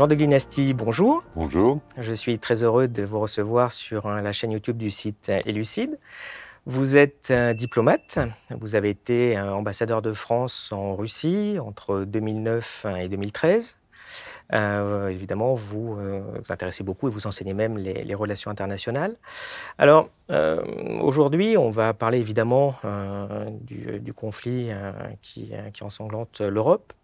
Jean de Glinasti, bonjour. Bonjour. Je suis très heureux de vous recevoir sur euh, la chaîne YouTube du site Elucide. Vous êtes diplomate, vous avez été ambassadeur de France en Russie entre 2009 et 2013. Euh, évidemment, vous euh, vous intéressez beaucoup et vous enseignez même les, relations internationales. Alors, euh, aujourd'hui, on va parler évidemment du, du, conflit qui, qui ensanglante l'Europe.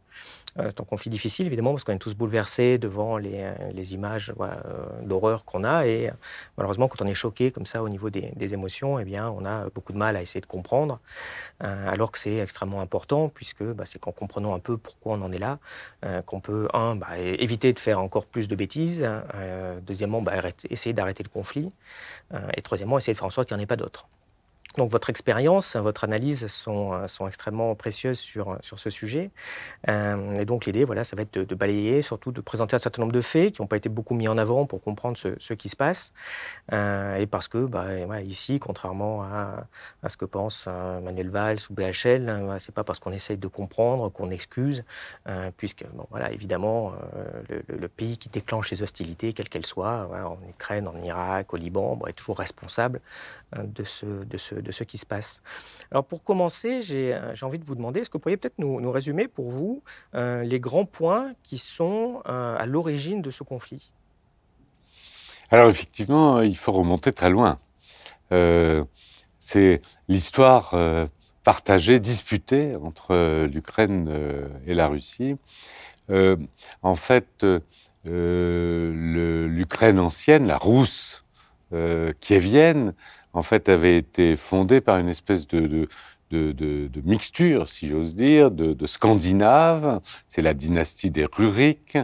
Euh, c'est un conflit difficile, évidemment, parce qu'on est tous bouleversés devant les, euh, images euh, d'horreur qu'on a. Et malheureusement, quand on est choqué comme ça au niveau des, émotions, eh bien, on a beaucoup de mal à essayer de comprendre, alors que c'est extrêmement important, puisque bah, c'est qu'en comprenant un peu pourquoi on en est là, qu'on peut, un, bah, éviter de faire encore plus de bêtises, deuxièmement, bah, essayer d'arrêter le conflit, et troisièmement, essayer de faire en sorte qu'il n'y en ait pas d'autres. Donc votre expérience, votre analyse sont, euh, sont extrêmement précieuses sur, euh, sur ce sujet. Euh, et donc l'idée, voilà, ça va être de, balayer, surtout de présenter un certain nombre de faits qui n'ont pas été beaucoup mis en avant pour comprendre ce, ce qui se passe. et parce que bah, ici, contrairement à, à, ce que pense Manuel Valls ou BHL, ce c'est pas parce qu'on essaye de comprendre qu'on excuse, puisque bon, voilà, évidemment, le, pays qui déclenche les hostilités, quelles qu'elles soient, en Ukraine, en Irak, au Liban, est toujours responsable de ce, de ce de ce qui se passe. Alors pour commencer, j'ai euh, envie de vous demander, est-ce que vous pourriez peut-être nous, résumer pour vous euh, les grands points qui sont euh, à l'origine de ce conflit? Alors effectivement, il faut remonter très loin. C'est l'histoire partagée, disputée entre l'Ukraine et la Russie. en fait, l'Ukraine ancienne, la Rousse kievienne, en fait, avait été fondée par une espèce de, de, mixture, si j'ose dire, de, Scandinaves. C'est la dynastie des Ruriks,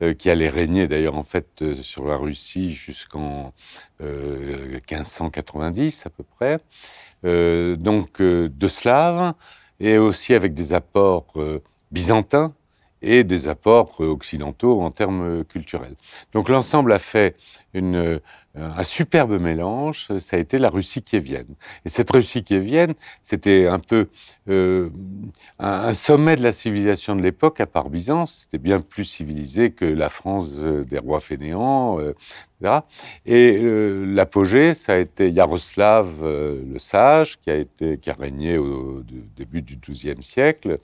euh, qui allait régner d'ailleurs en fait euh, sur la Russie jusqu'en 1590 euh, à peu près. donc de Slaves, et aussi avec des apports byzantins et des apports occidentaux en termes culturels. Donc l'ensemble a fait une, un superbe mélange, ça a été la Russie kievienne. Et cette Russie kievienne, c'était un peu euh, un, sommet de la civilisation de l'époque, à part Byzance, c'était bien plus civilisé que la France euh, des rois fainéants, euh, etc. Et l'apogée, ça a été Yaroslav le Sage, qui a, été, qui a régné au, début du XIIe siècle,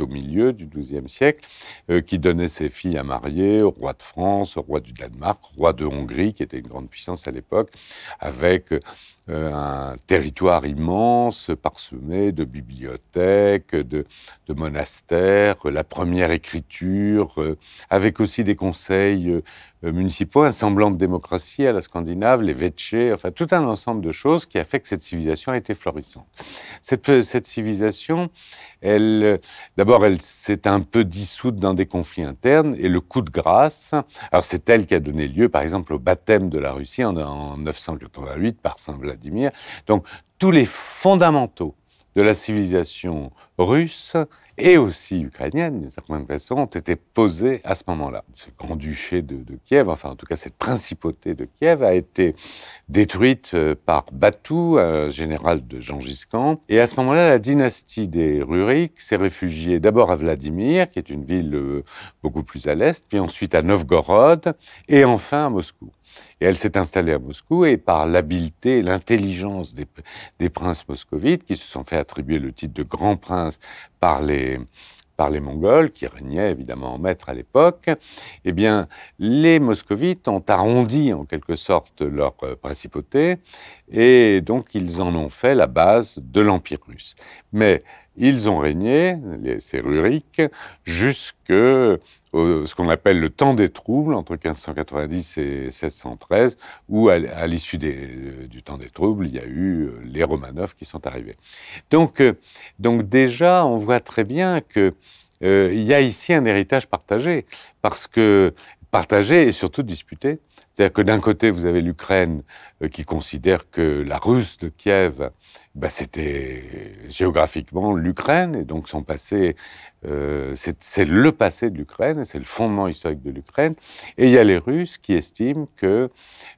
au milieu du XIIe siècle, euh, qui donnait ses filles à marier au roi de France, au roi du Danemark, au roi de Hongrie, qui était une grande puissance à l'époque, avec euh, un territoire immense, parsemé de bibliothèques, de, monastères, la première écriture, euh, avec aussi des conseils municipaux, un semblant de démocratie à la Scandinave, les Vetché, enfin tout un ensemble de choses qui a fait que cette civilisation a été florissante. Cette, cette civilisation, elle, d'abord, elle s'est un peu dissoute dans des conflits internes et le coup de grâce, alors c'est elle qui a donné lieu, par exemple, au baptême de la Russie en, en 988 par Saint Vladimir. Donc, tous les fondamentaux de la civilisation russe et aussi ukrainienne, d'une certaine façon, ont été posées à ce moment-là. Ce grand-duché de, Kiev, enfin en tout cas cette principauté de Kiev, a été détruite euh, par Batou, général de Gengis Khan. Et à ce moment-là, la dynastie des Ruriks s'est réfugiée d'abord à Vladimir, qui est une ville euh, beaucoup plus à l'est, puis ensuite à Novgorod, et enfin à Moscou. Et elle s'est installée à Moscou et par l'habileté et l'intelligence des, princes moscovites qui se sont fait attribuer le titre de grand prince par les, par les Mongols, qui régnaient évidemment en maître à l'époque, eh bien, les moscovites ont arrondi en quelque sorte leur euh, principauté, et donc ils en ont fait la base de l'Empire russe. Mais ils ont régné, les, ces Ruriks, jusque ce qu'on appelle le temps des troubles, entre 1590 et 1613, où à, l'issue du temps des troubles, il y a eu euh, les Romanov qui sont arrivés. Donc, euh, donc déjà, on voit très bien que euh, il y a ici un héritage partagé, parce que partagé et surtout disputé. C'est-à-dire que d'un côté, vous avez l'Ukraine euh, qui considère que la Russe de Kiev, bah, c'était géographiquement l'Ukraine, et donc son passé, euh, c'est le passé de l'Ukraine, c'est le fondement historique de l'Ukraine. Et il y a les Russes qui estiment que,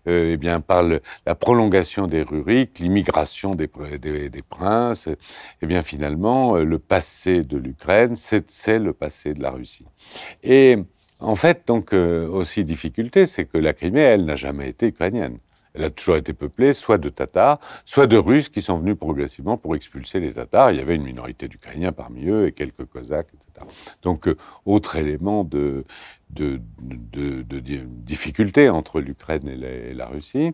euh, eh bien, par la prolongation des Ruriks, l'immigration des, des, princes, eh bien, finalement, le passé de l'Ukraine, c'est le passé de la Russie. Et en fait, donc, aussi difficulté, c'est que la Crimée, elle, n'a jamais été ukrainienne. Elle a toujours été peuplée soit de Tatars, soit de Russes qui sont venus progressivement pour expulser les Tatars. Il y avait une minorité d'Ukrainiens parmi eux et quelques Cosaques, etc. Donc, euh, autre élément de, difficulté entre l'Ukraine et, la Russie.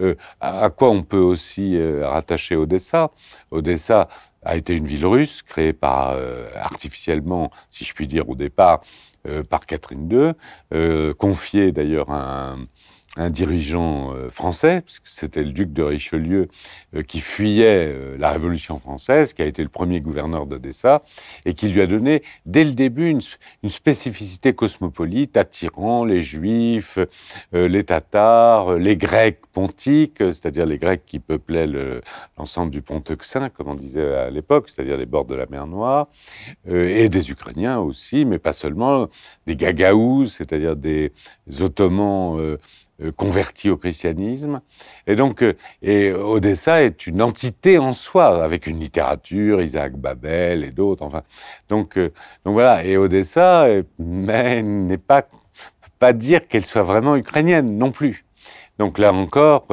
Euh, à, quoi on peut aussi euh, rattacher Odessa? Odessa a été une ville russe créée par, artificiellement, si je puis dire, au départ, par Catherine II, confiée d'ailleurs à un un dirigeant euh, français, puisque c'était le duc de Richelieu euh, qui fuyait euh, la Révolution française, qui a été le premier gouverneur d'Odessa, et qui lui a donné dès le début une, spécificité cosmopolite, attirant les Juifs, les Tatars, les Grecs pontiques, c'est-à-dire les Grecs qui peuplaient l'ensemble du pont Euxin, comme on disait à l'époque, c'est-à-dire les bords de la mer Noire, et des Ukrainiens aussi, mais pas seulement, des Gagaous, c'est-à-dire des Ottomans euh, converti au christianisme. Et donc, euh, et Odessa est une entité en soi, avec une littérature, Isaac Babel et d'autres. Enfin, donc, euh, donc voilà. Et Odessa, n'est pas pas dire qu'elle soit vraiment ukrainienne non plus. Donc là encore,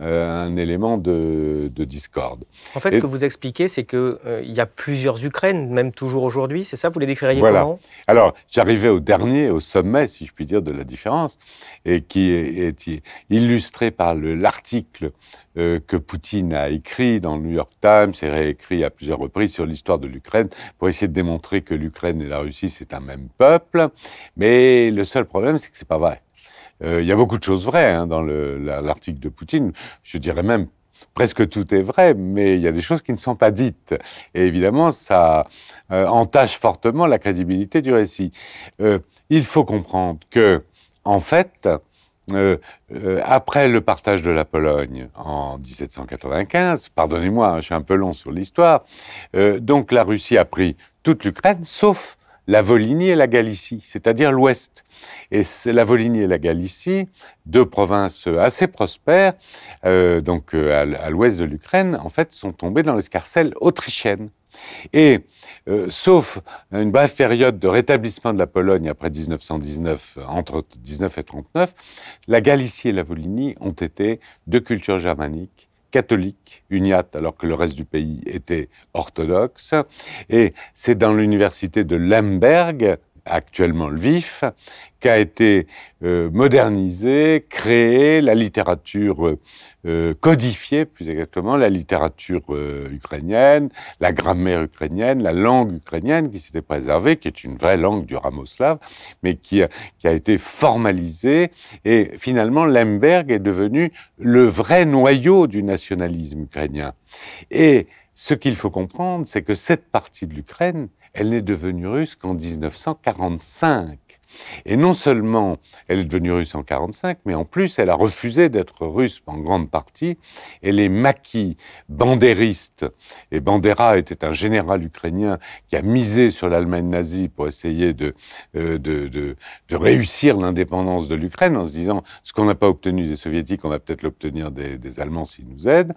un élément de, discorde. En fait, ce que vous expliquez, c'est qu'il euh, y a plusieurs Ukraines, même toujours aujourd'hui, c'est ça Vous les décririez voilà. comment? Alors, j'arrivais au dernier, au sommet, si je puis dire, de la différence, et qui est, illustré par l'article euh, que Poutine a écrit dans le New York Times et réécrit à plusieurs reprises sur l'histoire de l'Ukraine pour essayer de démontrer que l'Ukraine et la Russie, c'est un même peuple. Mais le seul problème, c'est que c'est pas vrai. Euh, il y a beaucoup de choses vraies hein, dans l'article de Poutine. Je dirais même presque tout est vrai, mais il y a des choses qui ne sont pas dites. Et évidemment, ça euh, entache fortement la crédibilité du récit. Euh, il faut comprendre que, en fait, après le partage de la Pologne en 1795, pardonnez-moi, hein, je suis un peu long sur l'histoire, donc la Russie a pris toute l'Ukraine, sauf la Volhynie et la Galicie, c'est-à-dire l'Ouest. Et la Volhynie et la Galicie, deux provinces assez prospères, euh, donc euh, à, l'ouest de l'Ukraine, en fait, sont tombées dans l'escarcelle autrichienne. Et euh, sauf une brève période de rétablissement de la Pologne après 1919, entre 19 et 39, la Galicie et la Volhynie ont été deux cultures germaniques catholique, uniate, alors que le reste du pays était orthodoxe. Et c'est dans l'université de Lemberg, actuellement Lviv, qu'a été euh, modernisée, créée la littérature euh, codifiée, plus exactement, la littérature euh, ukrainienne, la grammaire ukrainienne, la langue ukrainienne qui s'était préservée, qui est une vraie langue du ramoslave, mais qui a, qui a été formalisée. Et finalement, Lemberg est devenu le vrai noyau du nationalisme ukrainien. Et ce qu'il faut comprendre, c'est que cette partie de l'Ukraine, elle n'est devenue russe qu'en 1945. Et non seulement elle est devenue russe en 1945, mais en plus elle a refusé d'être russe en grande partie. Et les maquis bandéristes, et Bandera était un général ukrainien qui a misé sur l'Allemagne nazie pour essayer de, euh, réussir l'indépendance de l'Ukraine en se disant ce qu'on n'a pas obtenu des soviétiques, on va peut-être l'obtenir des, des, Allemands s'ils nous aident.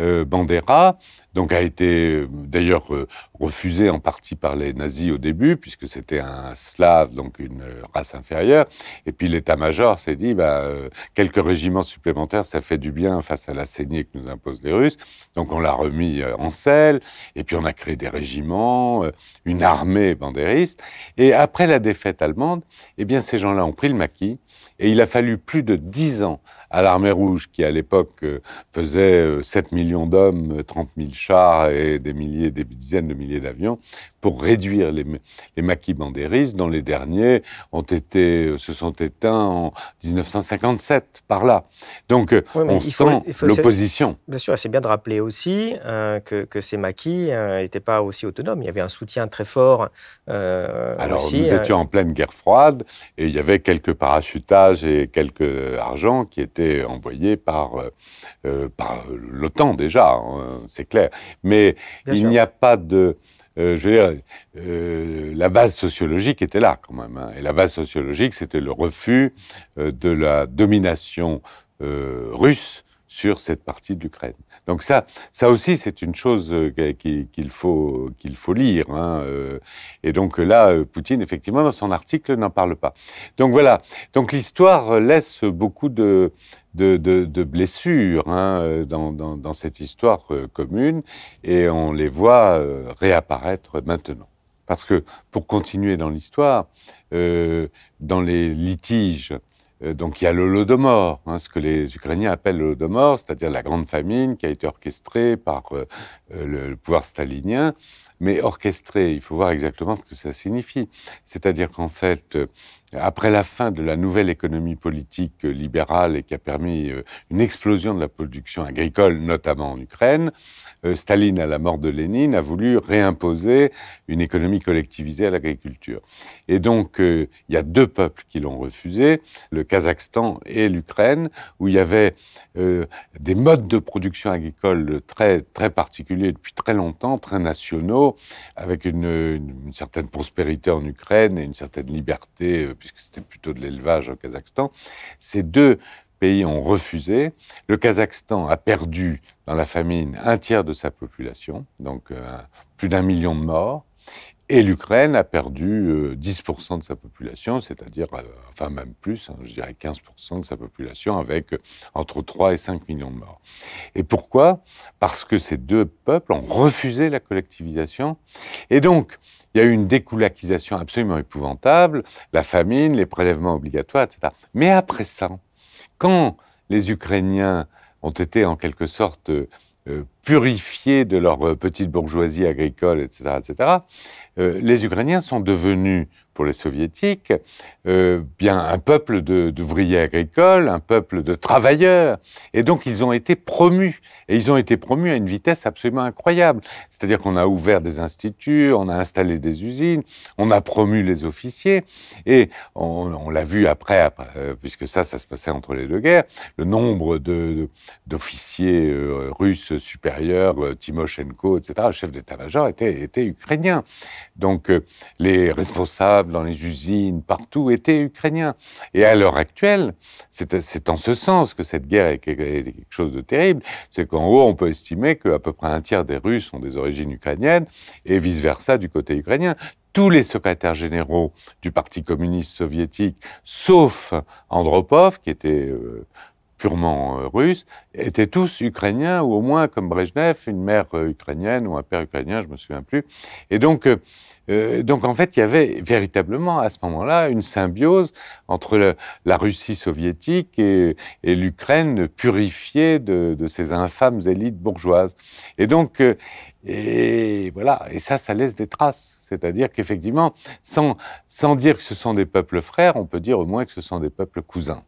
Euh, Bandera, donc a été euh, d'ailleurs euh, refusé en partie par les nazis au début, puisque c'était un slave, donc une race inférieure. Et puis l'état-major s'est dit, bah, euh, quelques régiments supplémentaires, ça fait du bien face à la saignée que nous imposent les Russes. Donc on l'a remis euh, en selle, et puis on a créé des régiments, euh, une armée bandériste. Et après la défaite allemande, eh bien ces gens-là ont pris le maquis, et il a fallu plus de dix ans à l'armée rouge, qui à l'époque faisait 7 millions d'hommes, 30 000 chars et des milliers, des dizaines de milliers d'avions, pour réduire les, les maquis bandéristes, dont les derniers ont été, se sont éteints en 1957, par là. Donc, on sent l'opposition. Bien sûr, c'est bien de rappeler aussi euh, que, que, ces maquis n'étaient euh, pas aussi autonomes. Il y avait un soutien très fort. Euh, Alors, nous étions en pleine guerre froide et il y avait quelques parachutages et quelques argents qui étaient envoyés par, par l'OTAN déjà, hein, c'est clair. Mais il n'y a pas de euh, je veux dire, euh, la base sociologique était là quand même. Hein. Et la base sociologique, c'était le refus euh, de la domination russe sur cette partie de l'Ukraine. Donc ça, ça aussi, c'est une chose qu'il faut, faut lire. Hein, et donc là, Poutine, effectivement, dans son article, n'en parle pas. Donc voilà. Donc l'histoire laisse beaucoup de, blessures hein, dans, cette histoire commune, et on les voit réapparaître maintenant. Parce que pour continuer dans l'histoire, euh, dans les litiges, euh, donc il y a l'Holodomor, hein, ce que les Ukrainiens appellent l'Holodomor, c'est-à-dire la grande famine qui a été orchestrée par euh, le, pouvoir stalinien, mais orchestrée, il faut voir exactement ce que ça signifie. C'est-à-dire qu'en fait, après la fin de la nouvelle économie politique libérale et qui a permis une explosion de la production agricole, notamment en Ukraine, euh, Staline, à la mort de Lénine, a voulu réimposer une économie collectivisée à l'agriculture. Et donc, euh, il y a deux peuples qui l'ont refusé, le Kazakhstan et l'Ukraine, où il y avait euh, des modes de production agricole très, très particuliers depuis très longtemps, très nationaux, avec une, certaine prospérité en Ukraine et une certaine liberté, puisque c'était plutôt de l'élevage au Kazakhstan. Ces deux pays ont refusé. Le Kazakhstan a perdu dans la famine un tiers de sa population, donc euh, plus d'un million de morts. Et l'Ukraine a perdu 10% euh, de sa population, c'est-à-dire, euh, enfin même plus, hein, je dirais 15% de sa population, avec entre 3 et 5 millions de morts. Et pourquoi? Parce que ces deux peuples ont refusé la collectivisation. Et donc, il y a eu une découlakisation absolument épouvantable, la famine, les prélèvements obligatoires, etc. Mais après ça, quand les Ukrainiens ont été en quelque sorte euh, purifiés de leur euh, petite bourgeoisie agricole, etc., etc., euh, les Ukrainiens sont devenus pour les soviétiques, euh, bien un peuple d'ouvriers agricoles, un peuple de travailleurs. Et donc ils ont été promus. Et ils ont été promus à une vitesse absolument incroyable. C'est-à-dire qu'on a ouvert des instituts, on a installé des usines, on a promu les officiers. Et on, l'a vu après, euh, puisque ça, ça se passait entre les deux guerres, le nombre d'officiers euh, russes supérieurs, Timoshenko, etc., chef d'état-major, était, était ukrainien. Donc les responsables dans les usines, partout, étaient ukrainiens. Et à l'heure actuelle, c'est en ce sens que cette guerre est quelque chose de terrible, c'est qu'en haut, on peut estimer qu'à peu près un tiers des Russes ont des origines ukrainiennes, et vice-versa du côté ukrainien tous les secrétaires généraux du Parti communiste soviétique, sauf Andropov, qui était euh, purement euh, russe, étaient tous ukrainiens, ou au moins, comme Brezhnev, une mère euh, ukrainienne ou un père ukrainien, je me souviens plus. Et donc, euh, donc en fait, il y avait véritablement à ce moment-là une symbiose entre la Russie soviétique et, l'Ukraine purifiée de, ces infâmes élites bourgeoises. Et donc, euh, et voilà, et ça, ça laisse des traces. C'est-à-dire qu'effectivement, sans, sans dire que ce sont des peuples frères, on peut dire au moins que ce sont des peuples cousins.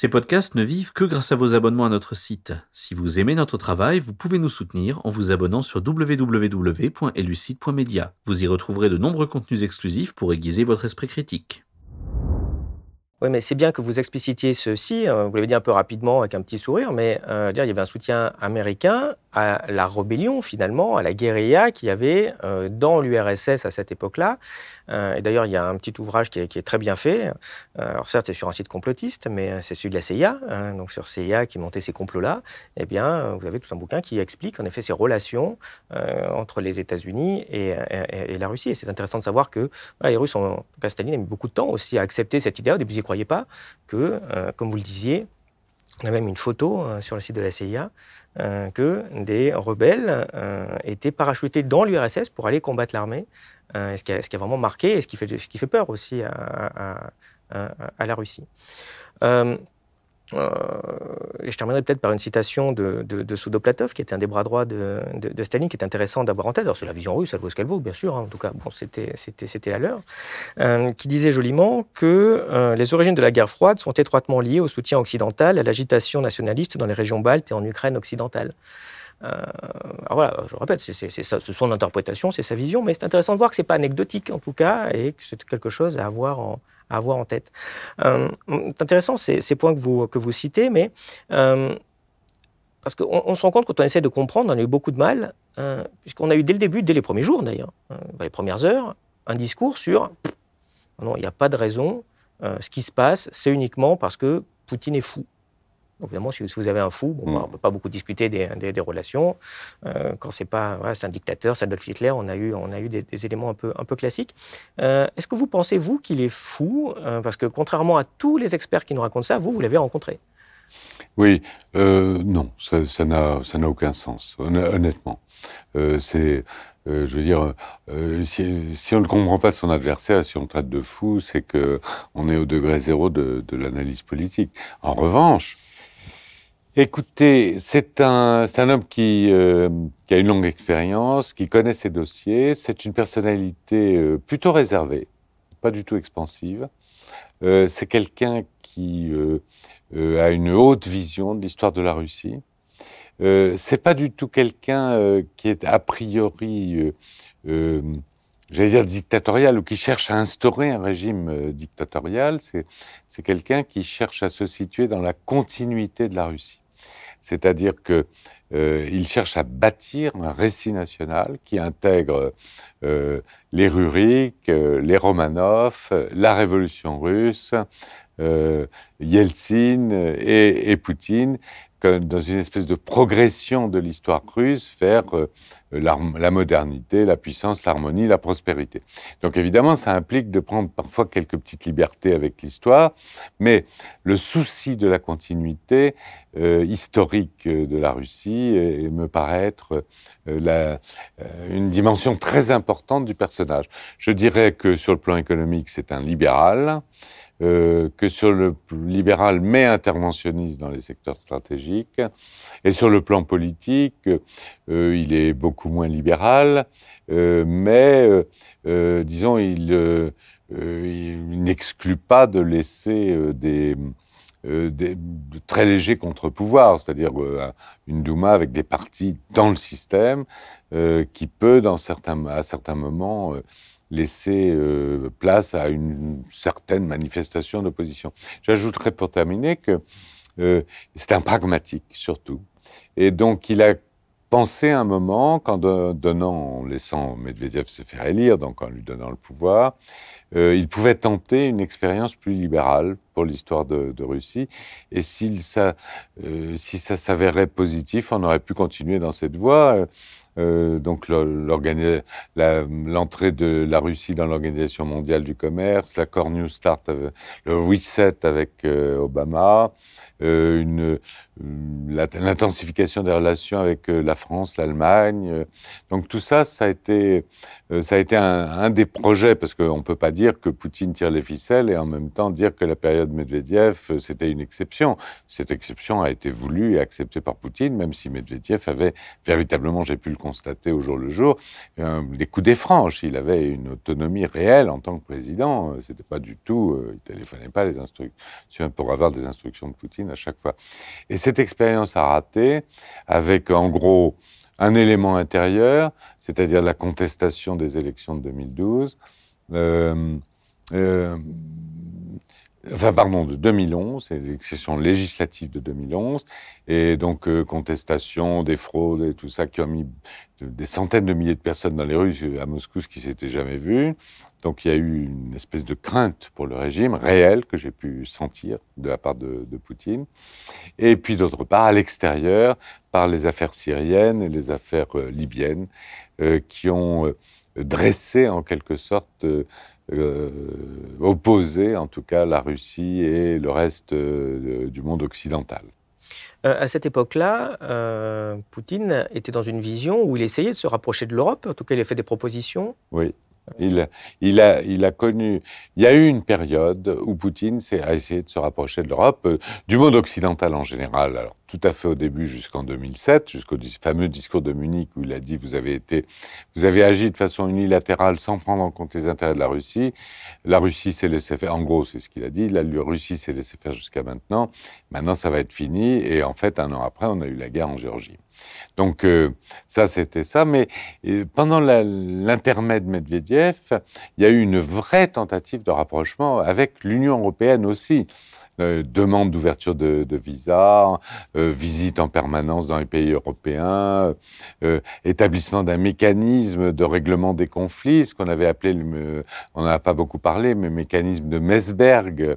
Ces podcasts ne vivent que grâce à vos abonnements à notre site. Si vous aimez notre travail, vous pouvez nous soutenir en vous abonnant sur www.elucide.media. Vous y retrouverez de nombreux contenus exclusifs pour aiguiser votre esprit critique. Oui, mais c'est bien que vous explicitiez ceci, euh, vous l'avez dit un peu rapidement avec un petit sourire, mais euh, il y avait un soutien américain à la rébellion finalement, à la guérilla qu'il y avait euh, dans l'URSS à cette époque-là. et d'ailleurs, il y a un petit ouvrage qui est, très bien fait. alors certes, c'est sur un site complotiste, mais c'est celui de la CIA, hein, donc sur CIA qui montait ces complots-là. Eh bien, vous avez tout un bouquin qui explique en effet ces relations entre les États-Unis et, la Russie. Et c'est intéressant de savoir que les Russes, ont, Staline, a mis beaucoup de temps aussi à accepter cette idée. Au début, croyez pas que, euh, comme vous le disiez, on a même une photo euh, sur le site de la CIA, euh, que des rebelles étaient parachutés dans l'URSS pour aller combattre l'armée, ce, qui a vraiment marqué et ce qui fait, ce qui fait peur aussi à la Russie. Euh, et je terminerai peut-être par une citation de, de, Soudoplatov, qui était un des bras droits de, Staline, qui est intéressant d'avoir en tête. Alors, c'est la vision russe, elle vaut ce qu'elle vaut, bien sûr. Hein. En tout cas, bon, c'était, c'était, la leur. Euh, qui disait joliment que euh, les origines de la guerre froide sont étroitement liées au soutien occidental, à l'agitation nationaliste dans les régions baltes et en Ukraine occidentale. Alors voilà, je répète, c'est, son interprétation, c'est sa vision, mais c'est intéressant de voir que c'est pas anecdotique en tout cas, et que c'est quelque chose à avoir en, tête. Euh, c'est intéressant ces, points que vous, citez, mais euh, parce qu'on se rend compte quand on essaie de comprendre, on a eu beaucoup de mal, euh, puisqu'on a eu dès le début, dès les premiers jours d'ailleurs, les premières heures, un discours sur non, il n'y a pas de raison, ce qui se passe, c'est uniquement parce que Poutine est fou. Donc, évidemment, si vous avez un fou, bon, Mm. on ne peut pas beaucoup discuter des, des- des relations. Euh, quand c'est pas, voilà, c'est un dictateur, c'est Adolf Hitler, on a eu, on a eu des, des éléments un peu, un peu classiques. Euh, Est-ce que vous pensez, vous, qu'il est fou Euh, Parce que contrairement à tous les experts qui nous racontent ça, vous, vous l'avez rencontré? Oui, non, ça n'a ça n'a aucun sens, honn- honnêtement. C'est, euh, je veux dire, euh, si, si on ne comprend pas son adversaire, si on traite de fou, c'est que on est au degré zéro de, de l'analyse politique. En revanche, écoutez, c'est un, un homme qui, euh, qui a une longue expérience, qui connaît ses dossiers. C'est une personnalité euh, plutôt réservée, pas du tout expansive. Euh, c'est quelqu'un qui a une haute vision de l'histoire de la Russie. C'est pas du tout quelqu'un qui est a priori, j'allais dire dictatorial ou qui cherche à instaurer un régime dictatorial. C'est quelqu'un qui cherche à se situer dans la continuité de la Russie. C'est-à-dire que euh, il cherche à bâtir un récit national qui intègre euh, les Ruriks, euh, les Romanov, la Révolution russe, Yeltsin et, Poutine, dans une espèce de progression de l'histoire russe vers la, la modernité, la puissance, l'harmonie, la prospérité. Donc évidemment, ça implique de prendre parfois quelques petites libertés avec l'histoire, mais le souci de la continuité euh, historique de la Russie euh, me paraît être euh, euh, une dimension très importante du personnage. Je dirais que sur le plan économique, c'est un libéral, euh, que sur le libéral mais interventionniste dans les secteurs stratégiques, et sur le plan politique, euh, il est beaucoup moins libéral, euh, mais euh, euh, disons, il, euh, euh, n'exclut pas de laisser euh, des, euh, de très légers contre-pouvoirs, c'est-à-dire euh, une Douma avec des partis dans le système euh, qui peut, à certains moments, euh, laisser euh, place à une certaine manifestation d'opposition. J'ajouterais pour terminer que euh, c'est un pragmatique surtout. Et donc il a pensé un moment, qu'en don- donnant, en laissant Medvedev se faire élire, donc en lui donnant le pouvoir, euh, il pouvait tenter une expérience plus libérale pour l'histoire de, Russie. Et euh, si ça s'avérait positif, on aurait pu continuer dans cette voie. Euh, donc l'entrée de la Russie dans l'Organisation mondiale du commerce, l'accord New Start, le reset avec Obama, une- la- l'intensification des relations avec euh, la France, l'Allemagne. euh. Donc tout ça, ça a été, euh, ça a été un, des projets, parce qu'on ne peut pas dire que Poutine tire les ficelles et en même temps dire que la période Medvedev, euh, c'était une exception. Cette exception a été voulue et acceptée par Poutine, même si Medvedev avait véritablement, j'ai pu le constater au jour le jour, euh, des coups des franches. Il avait une autonomie réelle en tant que président. Euh, C'était pas du tout, euh, il téléphonait pas les instructions pour avoir des instructions de Poutine à chaque fois. Et cette expérience a raté avec en gros un élément intérieur, c'est-à-dire la contestation des élections de 2012. Euh, euh, enfin, pardon, de 2011, c'est l'élection législative de 2011, et donc euh, contestation des fraudes et tout ça qui ont mis de- des centaines de milliers de personnes dans les rues à Moscou, ce qui s'était jamais vu. Donc il y a eu une espèce de crainte pour le régime réelle que j'ai pu sentir de la part de, de Poutine. Et puis d'autre part, à l'extérieur, par les affaires syriennes et les affaires euh, libyennes, euh, qui ont euh, dressé en quelque sorte, euh, opposé en tout cas la Russie et le reste euh, du monde occidental. Euh, à cette époque-là, euh, Poutine était dans une vision où il essayait de se rapprocher de l'Europe. En tout cas, il a fait des propositions. Oui. Il, il, a, il a connu. Il y a eu une période où Poutine a essayé de se rapprocher de l'Europe, du monde occidental en général. Alors, tout à fait au début, jusqu'en 2007, jusqu'au fameux discours de Munich où il a dit vous avez été, vous avez agi de façon unilatérale sans prendre en compte les intérêts de la Russie. La Russie s'est laissé faire. En gros, c'est ce qu'il a dit. La Russie s'est laissé faire jusqu'à maintenant. Maintenant, ça va être fini. Et en fait, un an après, on a eu la guerre en Géorgie. Donc euh, ça, c'était ça. Mais euh, pendant l'intermède Medvedev, il y a eu une vraie tentative de rapprochement avec l'Union européenne aussi. Euh, demande d'ouverture de, de visa, euh, visite en permanence dans les pays européens, euh, établissement d'un mécanisme de règlement des conflits, ce qu'on avait appelé, on n'en a pas beaucoup parlé, mais mécanisme de Meseberg,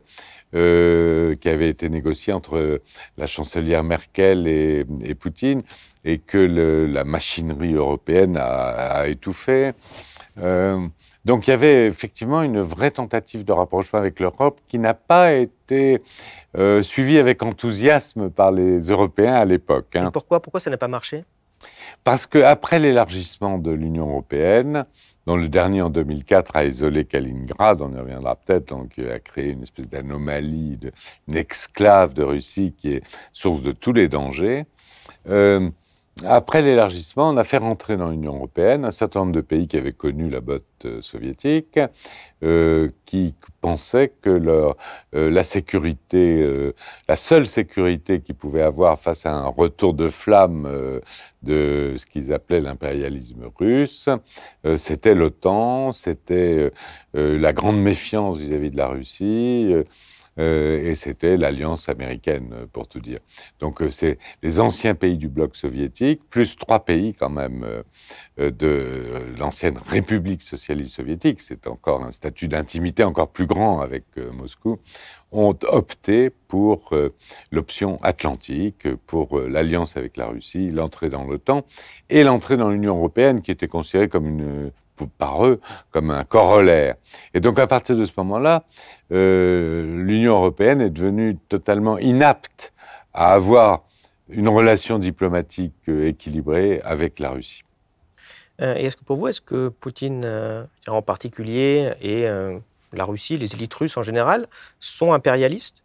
qui avait été négocié entre la chancelière Merkel et, Poutine, et que la machinerie européenne a, étouffé. Donc il y avait effectivement une vraie tentative de rapprochement avec l'Europe qui n'a pas été euh, suivie avec enthousiasme par les Européens à l'époque. Hein. Pourquoi, pourquoi ça n'a pas marché? Parce qu'après l'élargissement de l'Union européenne, dont le dernier en 2004 a isolé Kaliningrad, on y reviendra peut-être, donc a créé une espèce d'anomalie, une exclave de Russie qui est source de tous les dangers. Euh, après l'élargissement, on a fait rentrer dans l'Union européenne un certain nombre de pays qui avaient connu la botte euh, soviétique, euh, qui pensaient que euh, la seule sécurité qu'ils pouvaient avoir face à un retour de flamme de ce qu'ils appelaient l'impérialisme russe, c'était l'OTAN, c'était la grande méfiance vis-à-vis -vis de la Russie. Euh, et c'était l'alliance américaine, euh, pour tout dire. Donc euh, c'est les anciens pays du bloc soviétique, plus trois pays quand même de l'ancienne République socialiste soviétique, c'est encore un statut d'intimité encore plus grand avec Moscou, ont opté pour l'option atlantique, pour l'alliance avec la Russie, l'entrée dans l'OTAN et l'entrée dans l'Union européenne qui était considérée comme une par eux comme un corollaire. Et donc à partir de ce moment-là, euh, l'Union européenne est devenue totalement inapte à avoir une relation diplomatique euh, équilibrée avec la Russie. Euh, et est-ce que pour vous, est-ce que Poutine en particulier et la Russie, les élites russes en général, sont impérialistes?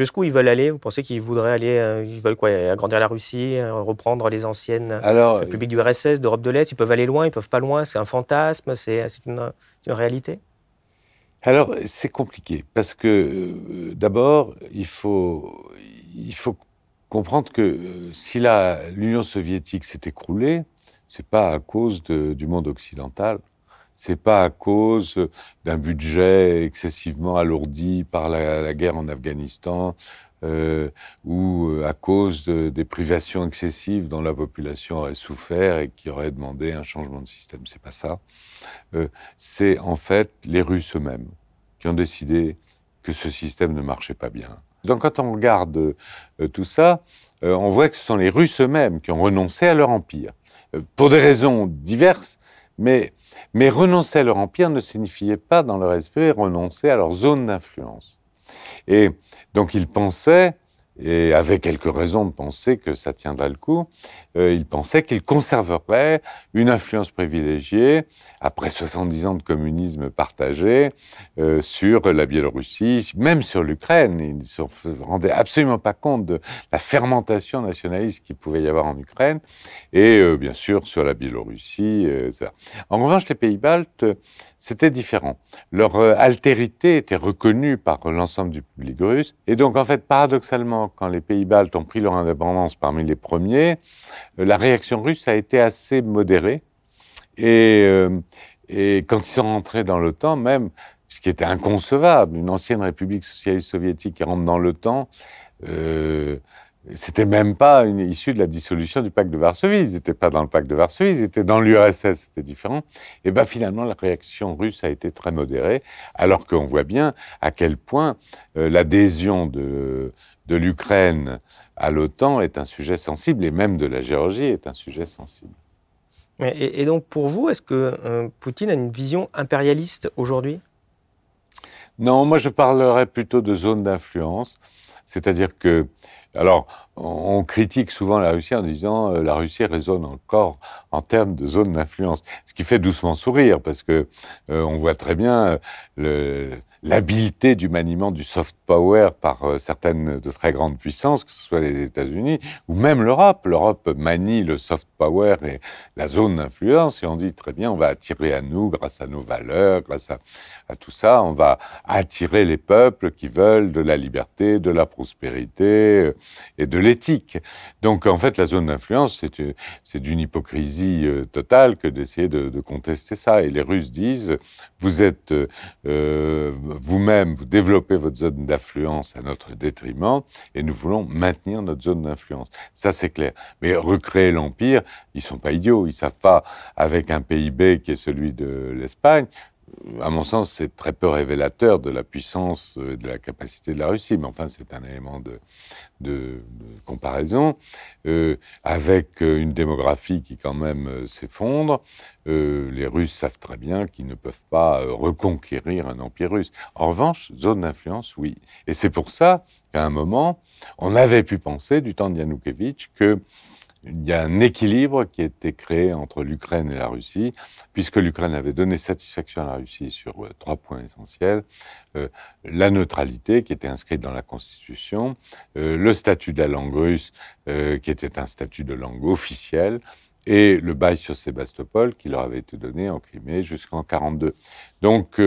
Jusqu'où ils veulent aller? Vous pensez qu'ils voudraient aller, euh, ils veulent quoi? Agrandir la Russie, euh, reprendre les anciennes Alors, républiques du RSS, d'Europe de l'Est? Ils peuvent aller loin, ils peuvent pas loin C'est un fantasme C'est une, une, réalité? Alors, c'est compliqué parce que euh, d'abord, il faut, il faut comprendre que euh, si l'Union soviétique s'est écroulée, c'est pas à cause de, du monde occidental c'est pas à cause d'un budget excessivement alourdi par la, guerre en Afghanistan euh, ou euh, à cause de, des privations excessives dont la population aurait souffert et qui aurait demandé un changement de système. C'est pas ça. Euh, c'est en fait les Russes eux-mêmes qui ont décidé que ce système ne marchait pas bien. Donc quand on regarde tout ça, on voit que ce sont les Russes eux-mêmes qui ont renoncé à leur empire, pour des raisons diverses, mais mais renoncer à leur empire ne signifiait pas, dans leur esprit, renoncer à leur zone d'influence. Et donc ils pensaient et avait quelques raisons de penser que ça tiendrait le coup, euh, il pensait qu'il conserverait une influence privilégiée, après 70 ans de communisme partagé, euh, sur la Biélorussie, même sur l'Ukraine. Il ne se rendait absolument pas compte de la fermentation nationaliste qu'il pouvait y avoir en Ukraine, et euh, bien sûr sur la Biélorussie. Euh. En revanche, les pays baltes, c'était différent. Leur altérité était reconnue par l'ensemble du public russe, et donc en fait, paradoxalement, quand les pays baltes ont pris leur indépendance parmi les premiers, euh, la réaction russe a été assez modérée. Et, euh, quand ils sont rentrés dans l'OTAN, même, ce qui était inconcevable, une ancienne république socialiste soviétique qui rentre dans l'OTAN, euh, c'était même pas une issue de la dissolution du pacte de Varsovie. Ils n'étaient pas dans le pacte de Varsovie, ils étaient dans l'URSS, c'était différent. Et ben finalement, la réaction russe a été très modérée, alors qu'on voit bien à quel point euh, l'adhésion de, de l'Ukraine à l'OTAN est un sujet sensible, et même de la Géorgie est un sujet sensible. Et, et donc pour vous, est-ce que euh, Poutine a une vision impérialiste aujourd'hui? Non, moi je parlerais plutôt de zone d'influence, c'est-à-dire que alors, on critique souvent la Russie en disant euh, la Russie résonne encore en termes de zone d'influence, ce qui fait doucement sourire parce que euh, on voit très bien euh, l'habileté du maniement du soft power par euh, certaines de très grandes puissances, que ce soit les États-Unis ou même l'Europe. L'Europe manie le soft power et la zone d'influence et on dit très bien on va attirer à nous grâce à nos valeurs, grâce à, tout ça, on va attirer les peuples qui veulent de la liberté, de la prospérité et de l'éthique. Donc en fait, la zone d'influence, c'est d'une hypocrisie euh, totale que d'essayer de, contester ça. Et les Russes disent, vous êtes euh, vous-même, vous développez votre zone d'influence à notre détriment, et nous voulons maintenir notre zone d'influence. Ça, c'est clair. Mais recréer l'Empire, ils sont pas idiots. Ils savent pas, avec un PIB qui est celui de l'Espagne, à mon sens, c'est très peu révélateur de la puissance et de la capacité de la Russie. Mais enfin, c'est un élément de, comparaison. Euh, avec euh, une démographie qui quand même euh, s'effondre, les Russes savent très bien qu'ils ne peuvent pas reconquérir un empire russe. En revanche, zone d'influence, oui. Et c'est pour ça qu'à un moment, on avait pu penser, du temps de Yanukovych, que il y a un équilibre qui a été créé entre l'Ukraine et la Russie, puisque l'Ukraine avait donné satisfaction à la Russie sur euh, trois points essentiels. Euh, la neutralité, qui était inscrite dans la Constitution, euh, le statut de la langue russe, qui était un statut de langue officielle, et le bail sur Sébastopol, qui leur avait été donné en Crimée jusqu'en 42. Donc,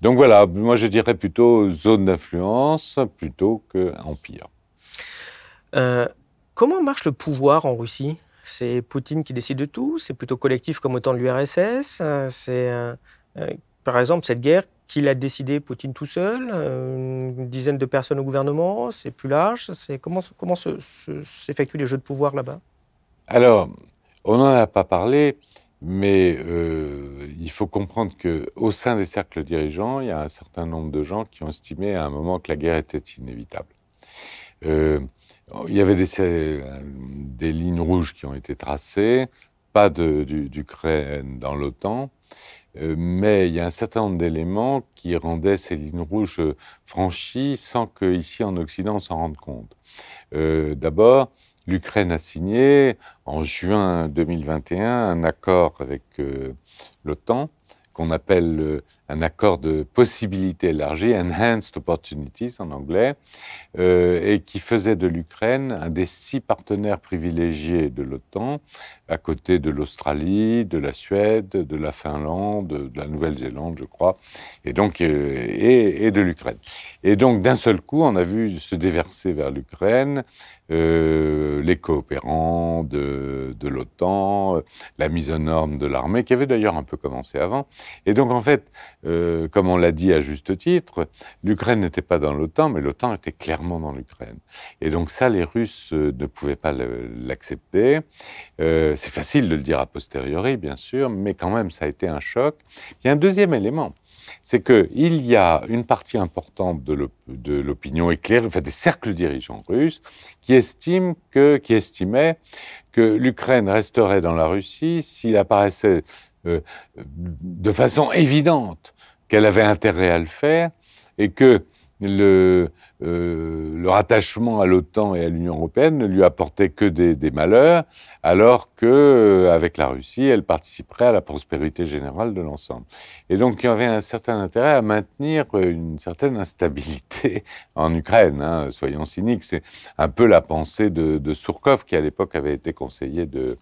donc voilà, moi je dirais plutôt zone d'influence plutôt qu'empire. Comment marche le pouvoir en Russie? C'est Poutine qui décide de tout? C'est plutôt collectif comme au temps de l'URSS euh, C'est, euh, euh, par exemple, cette guerre, qui l'a décidé Poutine tout seul? Une dizaine de personnes au gouvernement? C'est plus large? Comment s'effectuent les jeux de pouvoir là-bas? Alors, on n'en a pas parlé, mais il faut comprendre qu'au sein des cercles dirigeants, il y a un certain nombre de gens qui ont estimé à un moment que la guerre était inévitable. Il y avait des, des, lignes rouges qui ont été tracées, pas d'Ukraine dans l'OTAN, euh, mais il y a un certain nombre d'éléments qui rendaient ces lignes rouges franchies sans qu'ici en Occident on s'en rende compte. Euh, d'abord, l'Ukraine a signé en juin 2021 un accord avec euh, l'OTAN qu'on appelle un accord de possibilités élargies, Enhanced Opportunities en anglais, euh, et qui faisait de l'Ukraine un des six partenaires privilégiés de l'OTAN, à côté de l'Australie, de la Suède, de la Finlande, de la Nouvelle-Zélande, je crois, et donc euh, et, de l'Ukraine. Et donc d'un seul coup, on a vu se déverser vers l'Ukraine euh, les coopérants de, l'OTAN, la mise en norme de l'armée, qui avait d'ailleurs un peu commencé avant. Et donc en fait, euh, comme on l'a dit à juste titre, l'Ukraine n'était pas dans l'OTAN, mais l'OTAN était clairement dans l'Ukraine. Et donc ça, les Russes euh, ne pouvaient pas l'accepter. Euh, c'est facile de le dire a posteriori, bien sûr, mais quand même, ça a été un choc. Il y a un deuxième élément, c'est qu'il y a une partie importante de l'opinion éclairée, enfin des cercles dirigeants russes, qui, estiment que, qui estimaient que l'Ukraine resterait dans la Russie s'il apparaissait de façon évidente qu'elle avait intérêt à le faire et que le, euh, le rattachement à l'OTAN et à l'Union européenne ne lui apportait que des, malheurs, alors que euh, avec la Russie, elle participerait à la prospérité générale de l'ensemble. Et donc, il y avait un certain intérêt à maintenir une certaine instabilité en Ukraine. Hein, soyons cyniques, c'est un peu la pensée de, de Surkov, qui à l'époque avait été conseiller de,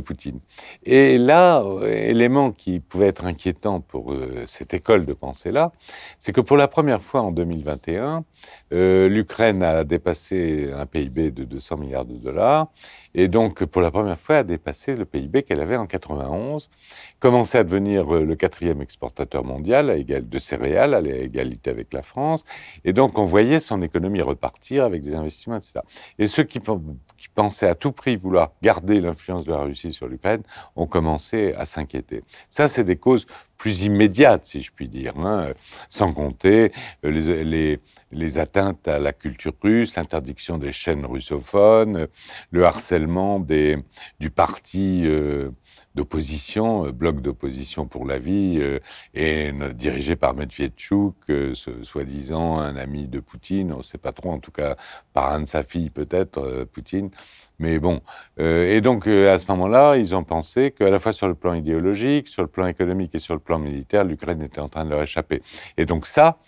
Poutine. Et là, élément qui pouvait être inquiétant pour euh, cette école de pensée-là, c'est que pour la première fois en 2021, euh, L'Ukraine a dépassé un PIB de 200 milliards de dollars et donc pour la première fois a dépassé le PIB qu'elle avait en 91, commençait à devenir euh, le quatrième exportateur mondial de céréales à l'égalité avec la France et donc on voyait son économie repartir avec des investissements, etc. Et ceux qui, pensaient à tout prix vouloir garder l'influence de la Russie sur l'Ukraine ont commencé à s'inquiéter. Ça, c'est des causes plus immédiate, si je puis dire, hein, sans compter euh, les, atteintes à la culture russe, l'interdiction des chaînes russophones, le harcèlement des, du parti euh, d'opposition, euh, bloc d'opposition pour la vie, et dirigé par Medvedchuk, soi-disant un ami de Poutine, on ne sait pas trop, en tout cas par un de sa fille peut-être, Poutine. Mais bon, euh, et donc euh, à ce moment-là, ils ont pensé qu'à la fois sur le plan idéologique, sur le plan économique et sur le plan militaire, l'Ukraine était en train de leur échapper. Et donc ça,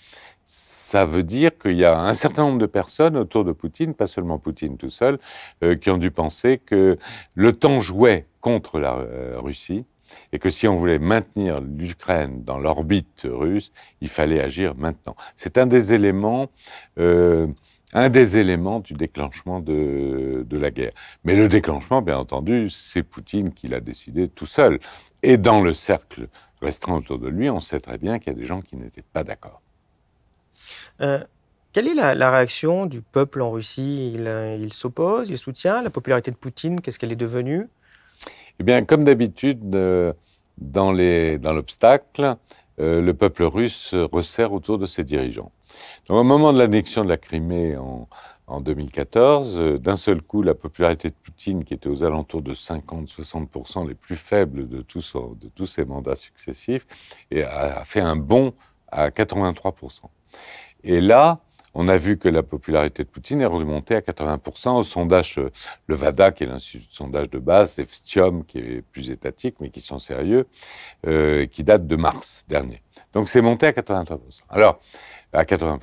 ça veut dire qu'il y a un certain nombre de personnes autour de Poutine, pas seulement Poutine tout seul, euh, qui ont dû penser que le temps jouait contre la Russie et que si on voulait maintenir l'Ukraine dans l'orbite russe, il fallait agir maintenant. C'est un des éléments un des éléments du déclenchement de, la guerre. Mais le déclenchement, bien entendu, c'est Poutine qui l'a décidé tout seul. Et dans le cercle restreint autour de lui, on sait très bien qu'il y a des gens qui n'étaient pas d'accord. Quelle est la, réaction du peuple en Russie? Il, il s'oppose, il soutient La popularité de Poutine, qu'est-ce qu'elle est devenue? Eh bien, comme d'habitude, dans l'obstacle, le peuple russe resserre autour de ses dirigeants. au moment de l'annexion de la Crimée en, en 2014. Euh, d'un seul coup, la popularité de Poutine, qui était aux alentours de 50-60% les plus faibles de tous, ses mandats successifs, a fait un bond à 83%. Et là, on a vu que la popularité de Poutine est remontée à 80%. Au sondage, euh, le VADA, qui est l'institut de sondage de base, et FSTIOM, qui est plus étatique, mais qui sont sérieux, euh, qui date de mars dernier. Donc c'est monté à 83%. Alors, à 80%.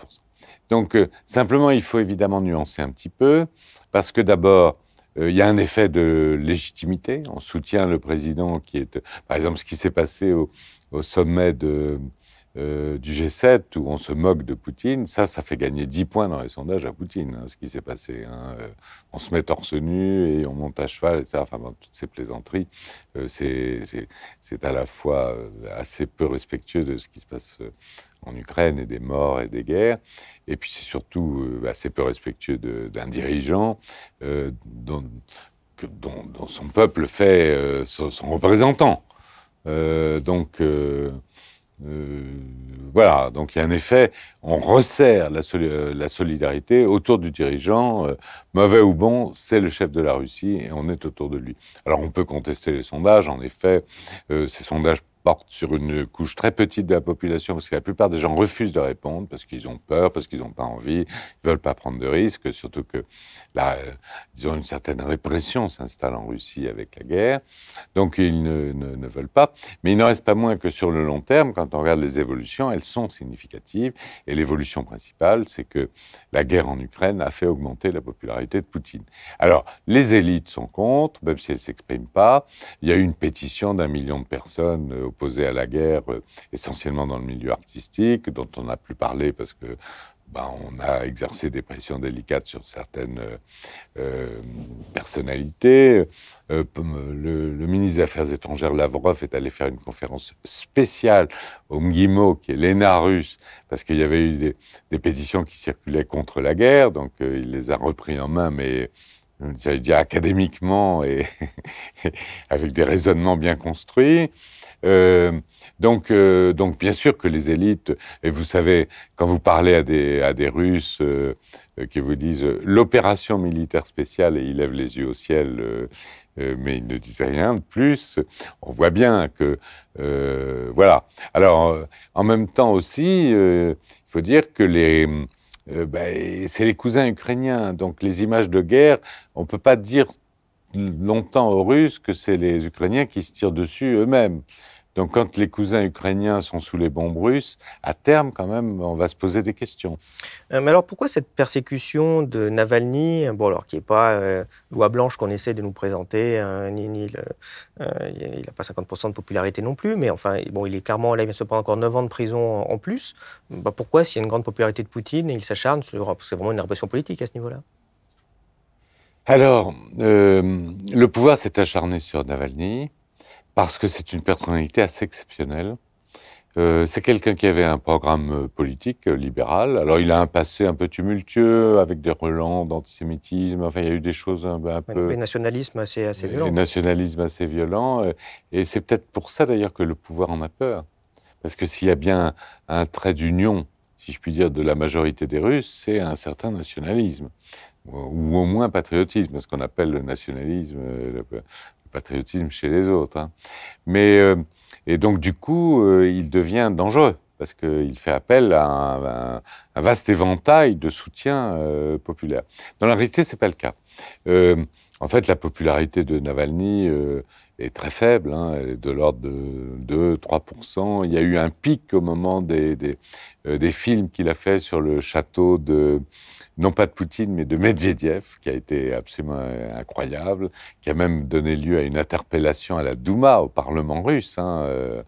Donc euh, simplement, il faut évidemment nuancer un petit peu, parce que d'abord, euh, il y a un effet de légitimité. On soutient le président qui est, par exemple, ce qui s'est passé au, sommet de, euh, du G7 où on se moque de Poutine, ça, ça fait gagner 10 points dans les sondages à Poutine, hein, ce qui s'est passé. Hein. on se met torse nu et on monte à cheval, etc. Enfin, toutes ces plaisanteries, c'est à la fois assez peu respectueux de ce qui se passe en Ukraine et des morts et des guerres. Et puis c'est surtout euh, assez peu respectueux d'un dirigeant euh, dont, dont, son peuple fait euh, son, représentant. donc voilà, donc il y a un effet, on resserre la, la solidarité autour du dirigeant, mauvais ou bon, c'est le chef de la Russie et on est autour de lui. Alors on peut contester les sondages, en effet, ces sondages porte sur une couche très petite de la population, parce que la plupart des gens refusent de répondre, parce qu'ils ont peur, parce qu'ils n'ont pas envie, ils veulent pas prendre de risques, surtout que, là, euh, disons, une certaine répression s'installe en Russie avec la guerre, donc ils ne, ne, veulent pas. Mais il n'en reste pas moins que sur le long terme, quand on regarde les évolutions, elles sont significatives, et l'évolution principale, c'est que la guerre en Ukraine a fait augmenter la popularité de Poutine. Alors, les élites sont contre, même si elles ne s'expriment pas. Il y a eu une pétition d'un million de personnes euh, opposés à la guerre, euh, essentiellement dans le milieu artistique, dont on n'a plus parlé parce que ben, on a exercé des pressions délicates sur certaines euh, euh, personnalités. le, ministre des Affaires étrangères Lavrov est allé faire une conférence spéciale au MGIMO, qui est l'ENA russe, parce qu'il y avait eu des, des, pétitions qui circulaient contre la guerre, donc il les a repris en main, mais j'allais dire académiquement et avec des raisonnements bien construits. Euh, donc, euh, donc, bien sûr que les élites, et vous savez, quand vous parlez à des, à des Russes euh, qui vous disent l'opération militaire spéciale, et ils lèvent les yeux au ciel, mais ils ne disent rien de plus, on voit bien que, voilà. Alors, en même temps aussi, il faut dire que les euh, ben, c'est les cousins ukrainiens. Donc les images de guerre, on ne peut pas dire longtemps aux Russes que c'est les Ukrainiens qui se tirent dessus eux-mêmes. Donc quand les cousins ukrainiens sont sous les bombes russes, à terme quand même, on va se poser des questions. Euh, mais alors pourquoi cette persécution de Navalny, bon alors qui n'est pas euh, loi blanche qu'on essaie de nous présenter, hein, ni, ni il n'a pas 50% de popularité non plus, mais enfin bon, il est clairement là, il se prend encore 9 ans de prison en, plus. Bah, pourquoi s'il y a une grande popularité de Poutine, il s'acharne sur, c'est vraiment une répression politique à ce niveau-là? Alors, euh, le pouvoir s'est acharné sur Navalny parce que c'est une personnalité assez exceptionnelle. Euh, c'est quelqu'un qui avait un programme euh, politique euh, libéral. Alors, il a un passé un peu tumultueux, avec des relents d'antisémitisme. Enfin, il y a eu des choses un, un peu... Un nationalisme assez, assez violent. Un nationalisme assez violent. Et c'est peut-être pour ça, d'ailleurs, que le pouvoir en a peur. Parce que s'il y a bien un trait d'union, si je puis dire, de la majorité des Russes, c'est un certain nationalisme. Ou au moins patriotisme, ce qu'on appelle le nationalisme, patriotisme chez les autres. Hein. Mais, euh, et donc, du coup, euh, il devient dangereux parce qu'il fait appel à un, vaste éventail de soutien euh, populaire. Dans la réalité, c'est pas le cas. en fait, la popularité de Navalny est très faible, hein, de l'ordre de 2-3%. Il y a eu un pic au moment des, des, euh, des films qu'il a fait sur le château de, non pas de Poutine, mais de Medvedev, qui a été absolument incroyable, qui a même donné lieu à une interpellation à la Douma, au Parlement russe. Hein, euh,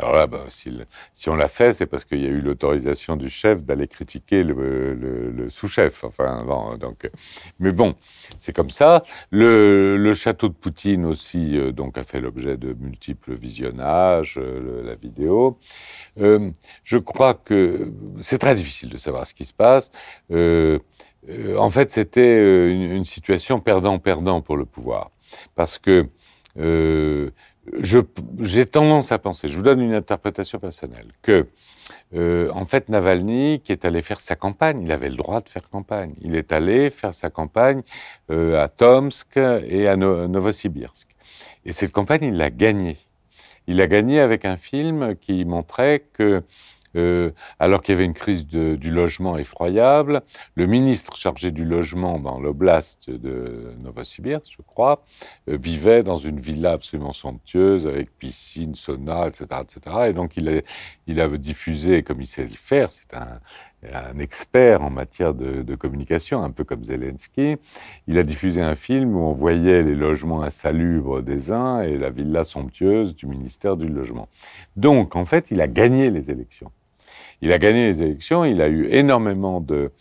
Alors là, ben, si, on l'a fait, c'est parce qu'il y a eu l'autorisation du chef d'aller critiquer le, sous-chef. Enfin, donc, mais bon, c'est comme ça. Le, château de Poutine aussi, euh, donc, a fait l'objet de multiples visionnages, euh, la vidéo. Euh, je crois que c'est très difficile de savoir ce qui se passe. Euh, en fait, c'était une, une, situation perdant-perdant pour le pouvoir, parce que j'ai tendance à penser, je vous donne une interprétation personnelle, que euh, en fait Navalny, qui est allé faire sa campagne, il avait le droit de faire campagne. Il est allé faire sa campagne euh, à Tomsk et à Novosibirsk. Et cette campagne, il l'a gagnée. Il l'a gagnée avec un film qui montrait que euh, alors qu'il y avait une crise du logement effroyable. Le ministre chargé du logement dans l'oblast de Novosibirsk, je crois, euh, vivait dans une villa absolument somptueuse avec piscine, sauna, etc., etc. Et donc il a, diffusé, comme il sait le faire, c'est un, un expert en matière de, de, communication, un peu comme Zelensky. Il a diffusé un film où on voyait les logements insalubres des uns et la villa somptueuse du ministère du Logement. Donc, en fait, il a gagné les élections. Il a gagné les élections, il a eu énormément de,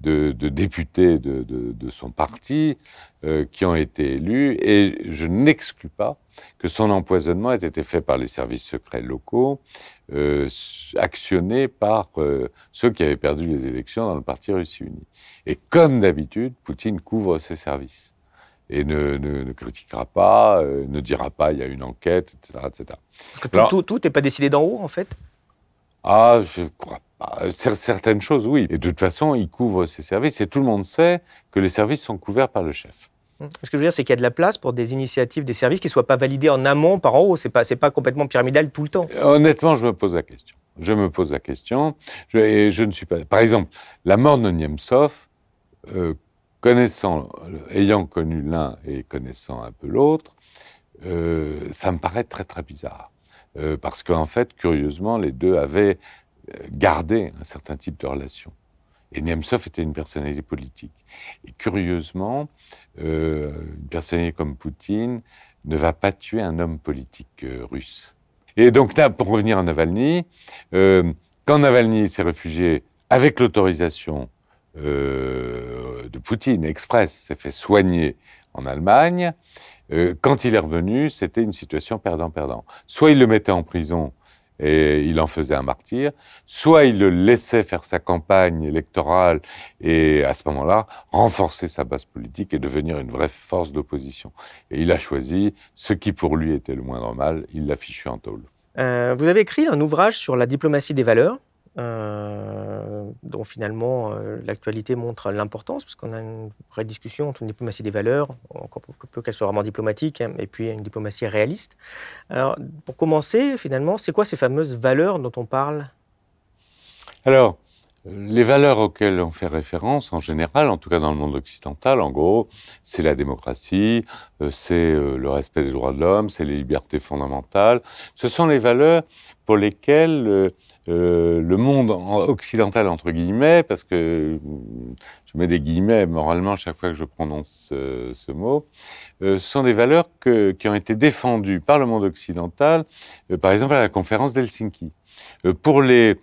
de, de députés de, de, son parti euh, qui ont été élus, et je n'exclus pas que son empoisonnement ait été fait par les services secrets locaux, euh, actionné par euh, ceux qui avaient perdu les élections dans le parti Russie Unie. Et comme d'habitude, Poutine couvre ses services et ne, ne, ne critiquera pas, euh, ne dira pas il y a une enquête, etc. etc. Parce que Alors, tout n'est pas décidé d'en haut, en fait? Ah, je crois pas. Certaines choses, oui. Et de toute façon, il couvre ses services et tout le monde sait que les services sont couverts par le chef. Hum. Ce que je veux dire, c'est qu'il y a de la place pour des initiatives des services qui ne soient pas validées en amont par en haut. Ce n'est pas, pas complètement pyramidal tout le temps. Honnêtement, je me pose la question. Je me pose la question. Je, et je ne suis pas. Par exemple, la mort de Niemtsov, euh, connaissant, ayant connu l'un et connaissant un peu l'autre, euh, ça me paraît très très bizarre. Euh, parce qu'en fait, curieusement, les deux avaient euh, gardé un certain type de relation. Et Nemtsov était une personnalité politique. Et curieusement, euh, une personnalité comme Poutine ne va pas tuer un homme politique euh, russe. Et donc là, pour revenir à Navalny, quand Navalny s'est réfugié avec l'autorisation de Poutine express, s'est fait soigner en Allemagne, euh, quand il est revenu, c'était une situation perdant-perdant. Soit il le mettait en prison et il en faisait un martyr, soit il le laissait faire sa campagne électorale et à ce moment-là renforcer sa base politique et devenir une vraie force d'opposition. Et il a choisi ce qui pour lui était le moindre mal, il l'a fichu en tôle. Euh, vous avez écrit un ouvrage sur la diplomatie des valeurs euh, dont finalement euh, l'actualité montre l'importance, parce qu'on a une vraie discussion entre une diplomatie des valeurs, encore peu qu'elle soit vraiment diplomatique, hein, et puis une diplomatie réaliste. Alors, pour commencer, finalement, c'est quoi ces fameuses valeurs dont on parle? Alors, les valeurs auxquelles on fait référence, en général, en tout cas dans le monde occidental, en gros, c'est la démocratie, euh, c'est euh, le respect des droits de l'homme, c'est les libertés fondamentales. Ce sont les valeurs pour lesquelles euh, euh, le monde occidental, entre guillemets, parce que je mets des guillemets moralement chaque fois que je prononce euh, ce mot, sont des valeurs qui ont été défendues par le monde occidental, par exemple à la conférence d'Helsinki. Pour les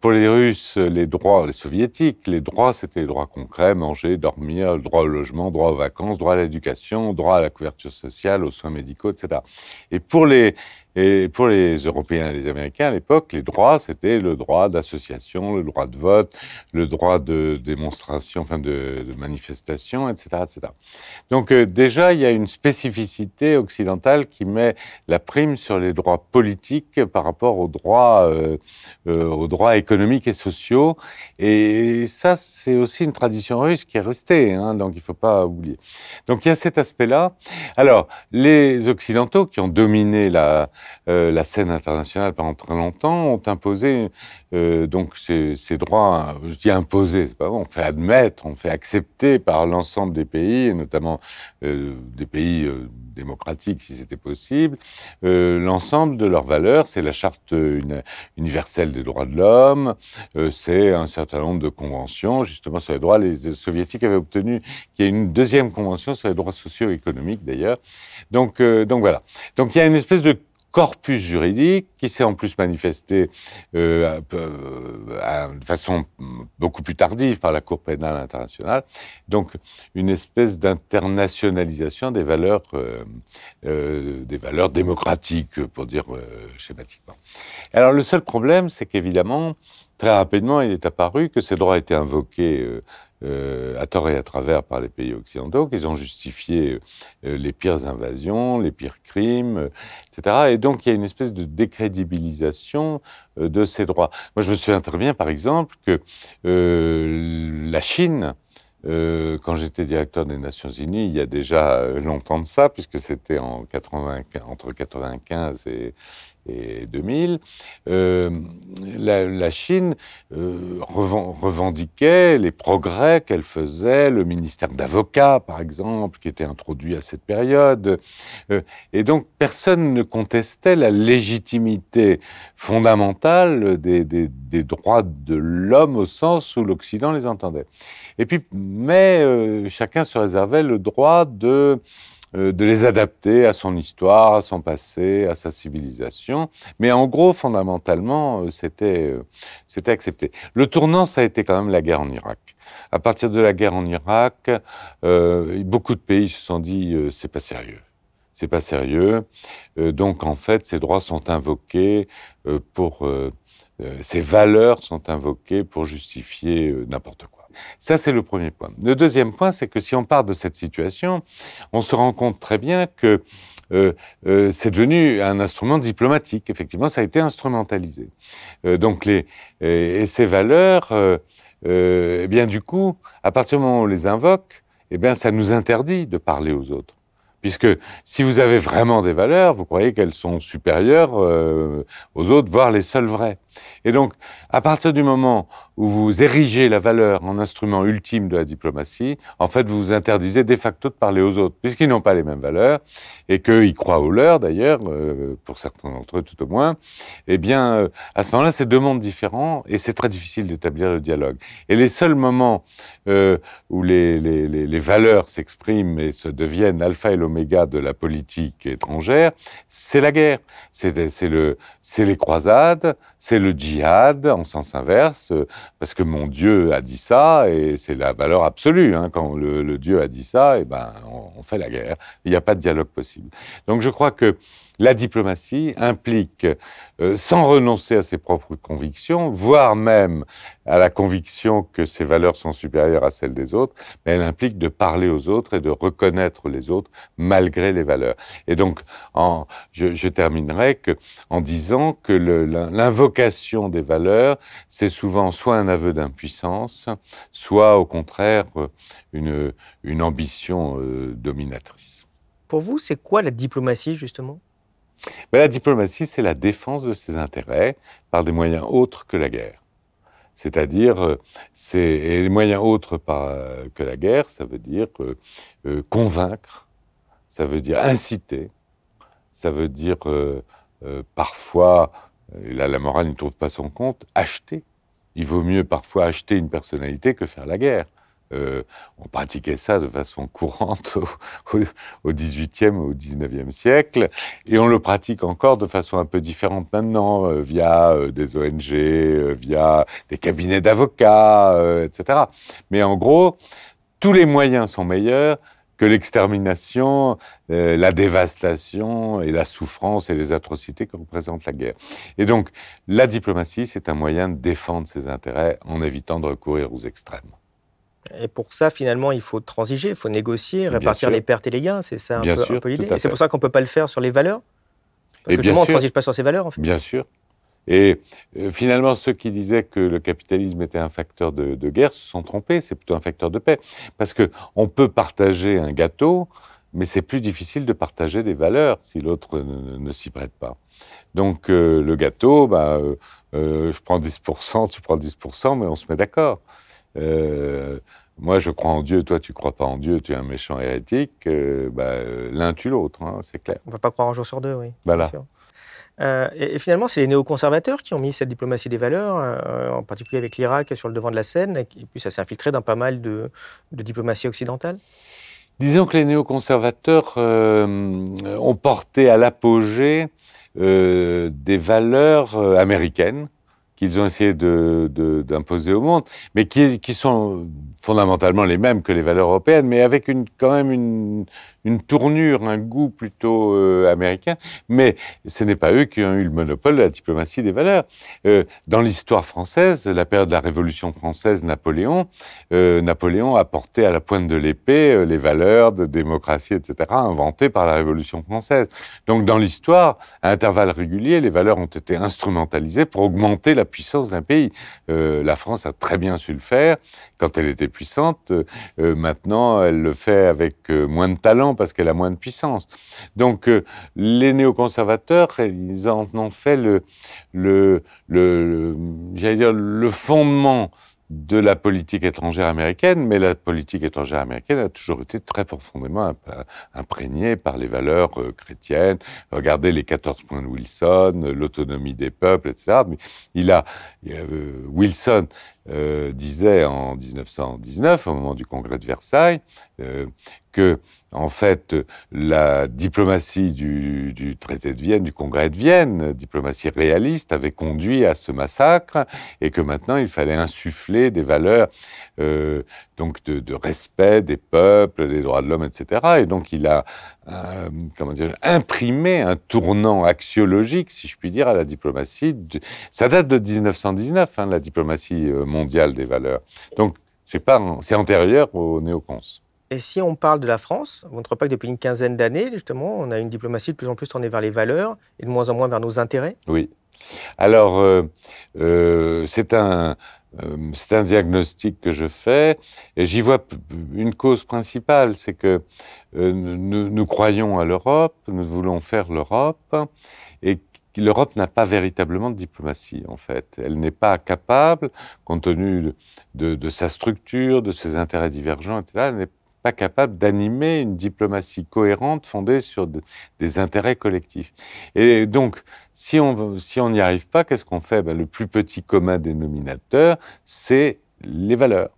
pour les Russes, les droits, soviétiques, les droits, c'était les droits concrets, manger, dormir, droit au logement, droit aux vacances, droit à l'éducation, droit à la couverture sociale, aux soins médicaux, etc. Et pour les, et pour les Européens et les Américains, à l'époque, les droits, c'était le droit d'association, le droit de vote, le droit de démonstration, enfin de, manifestation, etc., etc. Donc euh, déjà, il y a une spécificité occidentale qui met la prime sur les droits politiques par rapport aux droits euh, euh, aux droits économiques et sociaux. Et ça, c'est aussi une tradition russe qui est restée, hein, donc il ne faut pas oublier. Donc il y a cet aspect-là. Alors, les Occidentaux qui ont dominé la, euh, la scène internationale pendant très longtemps ont imposé euh, donc ces, droits, je dis imposés, c'est pas bon, on fait admettre, on fait accepter par l'ensemble des pays, et notamment euh, des pays démocratiques si c'était possible, l'ensemble de leurs valeurs. C'est la charte universelle des droits de l'homme, c'est un certain nombre de conventions justement sur les droits. Les soviétiques avaient obtenu qu'il y ait une deuxième convention sur les droits sociaux et économiques d'ailleurs. Donc voilà. Donc il y a une espèce de corpus juridique qui s'est en plus manifesté euh, euh, de façon beaucoup plus tardive par la Cour pénale internationale. Donc une espèce d'internationalisation des valeurs, euh, des valeurs démocratiques, pour dire schématiquement. Alors le seul problème, c'est qu'évidemment, très rapidement, il est apparu que ces droits étaient invoqués euh, à tort et à travers par les pays occidentaux, qu'ils ont justifié euh, les pires invasions, les pires crimes, euh, etc. Et donc il y a une espèce de décrédibilisation de ces droits. Moi je me souviens très bien, par exemple, que la Chine, quand j'étais directeur des Nations Unies, il y a déjà longtemps de ça, puisque c'était en 80, entre 95 et, et 2000, euh, la, Chine euh, revendiquait les progrès qu'elle faisait, le ministère d'avocats, par exemple, qui était introduit à cette période. Euh, et donc, personne ne contestait la légitimité fondamentale des, des droits de l'homme au sens où l'Occident les entendait. Et puis, mais chacun se réservait le droit de de les adapter à son histoire, à son passé, à sa civilisation. Mais en gros, fondamentalement, euh, c'était euh, c'était accepté. Le tournant, ça a été quand même la guerre en Irak. À partir de la guerre en Irak, beaucoup de pays se sont dit c'est pas sérieux c'est pas sérieux. donc en fait, ces droits sont invoqués pour, ces valeurs sont invoquées pour justifier n'importe quoi. Ça, c'est le premier point. Le deuxième point, c'est que si on part de cette situation, on se rend compte très bien que euh, euh, c'est devenu un instrument diplomatique. Effectivement, ça a été instrumentalisé. Euh, donc, les, et, ces valeurs, eh bien, du coup, à partir du moment où on les invoque, eh bien, ça nous interdit de parler aux autres. Puisque si vous avez vraiment des valeurs, vous croyez qu'elles sont supérieures aux autres, voire les seules vraies. Et donc, à partir du moment où vous érigez la valeur en instrument ultime de la diplomatie, en fait, vous vous interdisez de facto de parler aux autres, puisqu'ils n'ont pas les mêmes valeurs, et qu'ils croient aux leurs, d'ailleurs, euh, pour certains d'entre eux tout au moins, eh bien, euh, à ce moment-là, c'est deux mondes différents, et c'est très difficile d'établir le dialogue. Et les seuls moments euh, où les, valeurs s'expriment et se deviennent alpha et l'oméga de la politique étrangère, c'est la guerre. C'est le, les croisades, c'est le djihad en sens inverse, parce que mon Dieu a dit ça, et c'est la valeur absolue. Hein. Quand le, Dieu a dit ça, et eh ben, on, fait la guerre. Il n'y a pas de dialogue possible. Donc je crois que la diplomatie implique, euh, sans renoncer à ses propres convictions, voire même à la conviction que ses valeurs sont supérieures à celles des autres, mais elle implique de parler aux autres et de reconnaître les autres malgré les valeurs. Et donc, je, terminerai en disant que l'invocation des valeurs, c'est souvent soit un aveu d'impuissance, soit au contraire une, une ambition euh, dominatrice. Pour vous, c'est quoi la diplomatie justement? Mais la diplomatie, c'est la défense de ses intérêts par des moyens autres que la guerre. C'est-à-dire, euh, les moyens autres euh, que la guerre, ça veut dire euh, convaincre, ça veut dire inciter, ça veut dire parfois, là la morale n'y trouve pas son compte, acheter. Il vaut mieux parfois acheter une personnalité que faire la guerre. Euh, on pratiquait ça de façon courante au, XVIIIe ou au XIXe siècle, et on le pratique encore de façon un peu différente maintenant, euh, via euh, des ONG, via des cabinets d'avocats, etc. Mais en gros, tous les moyens sont meilleurs que l'extermination, la dévastation et la souffrance et les atrocités que représente la guerre. Et donc, la diplomatie, c'est un moyen de défendre ses intérêts en évitant de recourir aux extrêmes. Et pour ça, finalement, il faut transiger, il faut négocier, répartir les pertes et les gains. C'est ça un peu, l'idée. Et c'est pour ça qu'on ne peut pas le faire sur les valeurs Parce et que justement, on ne transige pas sur ces valeurs, en fait. Bien sûr. Et euh, finalement, ceux qui disaient que le capitalisme était un facteur de, guerre se sont trompés. C'est plutôt un facteur de paix. Parce qu'on peut partager un gâteau, mais c'est plus difficile de partager des valeurs si l'autre ne, s'y prête pas. Donc euh, le gâteau, bah, euh, je prends 10%, tu prends 10%, mais on se met d'accord. Euh, moi, je crois en Dieu, toi, tu crois pas en Dieu, tu es un méchant hérétique. Euh, bah, l'un tue l'autre, hein, c'est clair. On va pas croire un jour sur deux, oui. Voilà. Euh, et, finalement, c'est les néoconservateurs qui ont mis cette diplomatie des valeurs, en particulier avec l'Irak sur le devant de la scène, et puis ça s'est infiltré dans pas mal de, de diplomatie occidentale. Disons que les néoconservateurs ont porté à l'apogée des valeurs américaines qu'ils ont essayé d'imposer au monde, mais qui, qui, sont fondamentalement les mêmes que les valeurs européennes, mais avec une, quand même une, une tournure, un goût plutôt euh, américain, mais ce n'est pas eux qui ont eu le monopole de la diplomatie des valeurs. Euh, dans l'histoire française, la période de la Révolution française, Napoléon, euh, Napoléon a porté à la pointe de l'épée les valeurs de démocratie, etc., inventées par la Révolution française. Donc dans l'histoire, à intervalles réguliers, les valeurs ont été instrumentalisées pour augmenter la puissance d'un pays. la France a très bien su le faire quand elle était puissante. maintenant, elle le fait avec moins de talent parce qu'elle a moins de puissance. Donc euh, les néoconservateurs, ils en ont fait le, le, le, dire, le fondement de la politique étrangère américaine, mais la politique étrangère américaine a toujours été très profondément imprégnée par les valeurs euh, chrétiennes. Regardez les 14 points de Wilson, l'autonomie des peuples, etc. il a, euh, disait en 1919, au moment du congrès de Versailles, que, en fait, la diplomatie du, traité de Vienne, du congrès de Vienne, diplomatie réaliste, avait conduit à ce massacre et que maintenant il fallait insuffler des valeurs euh, donc de, respect des peuples, des droits de l'homme, etc. Et donc il a euh, comment dire, imprimé un tournant axiologique, si je puis dire, à la diplomatie. Ça date de 1919, hein, la diplomatie euh, mondiale des valeurs. Donc c'est pas, c'est antérieur aux néocons. Et si on parle de la France, vous ne trouvez pas que depuis une quinzaine d'années, justement, on a une diplomatie de plus en plus tournée vers les valeurs et de moins en moins vers nos intérêts Oui. Alors, euh, euh, c'est un, euh, un diagnostic que je fais et j'y vois une cause principale, c'est que nous, nous, croyons à l'Europe, nous voulons faire l'Europe et l'Europe n'a pas véritablement de diplomatie, en fait. Elle n'est pas capable, compte tenu de, sa structure, de ses intérêts divergents, etc., elle n'est pas capable d'animer une diplomatie cohérente fondée sur des intérêts collectifs. Et donc, si on si n'y arrive pas, qu'est-ce qu'on fait? Ben, Le plus petit commun dénominateur, c'est les valeurs.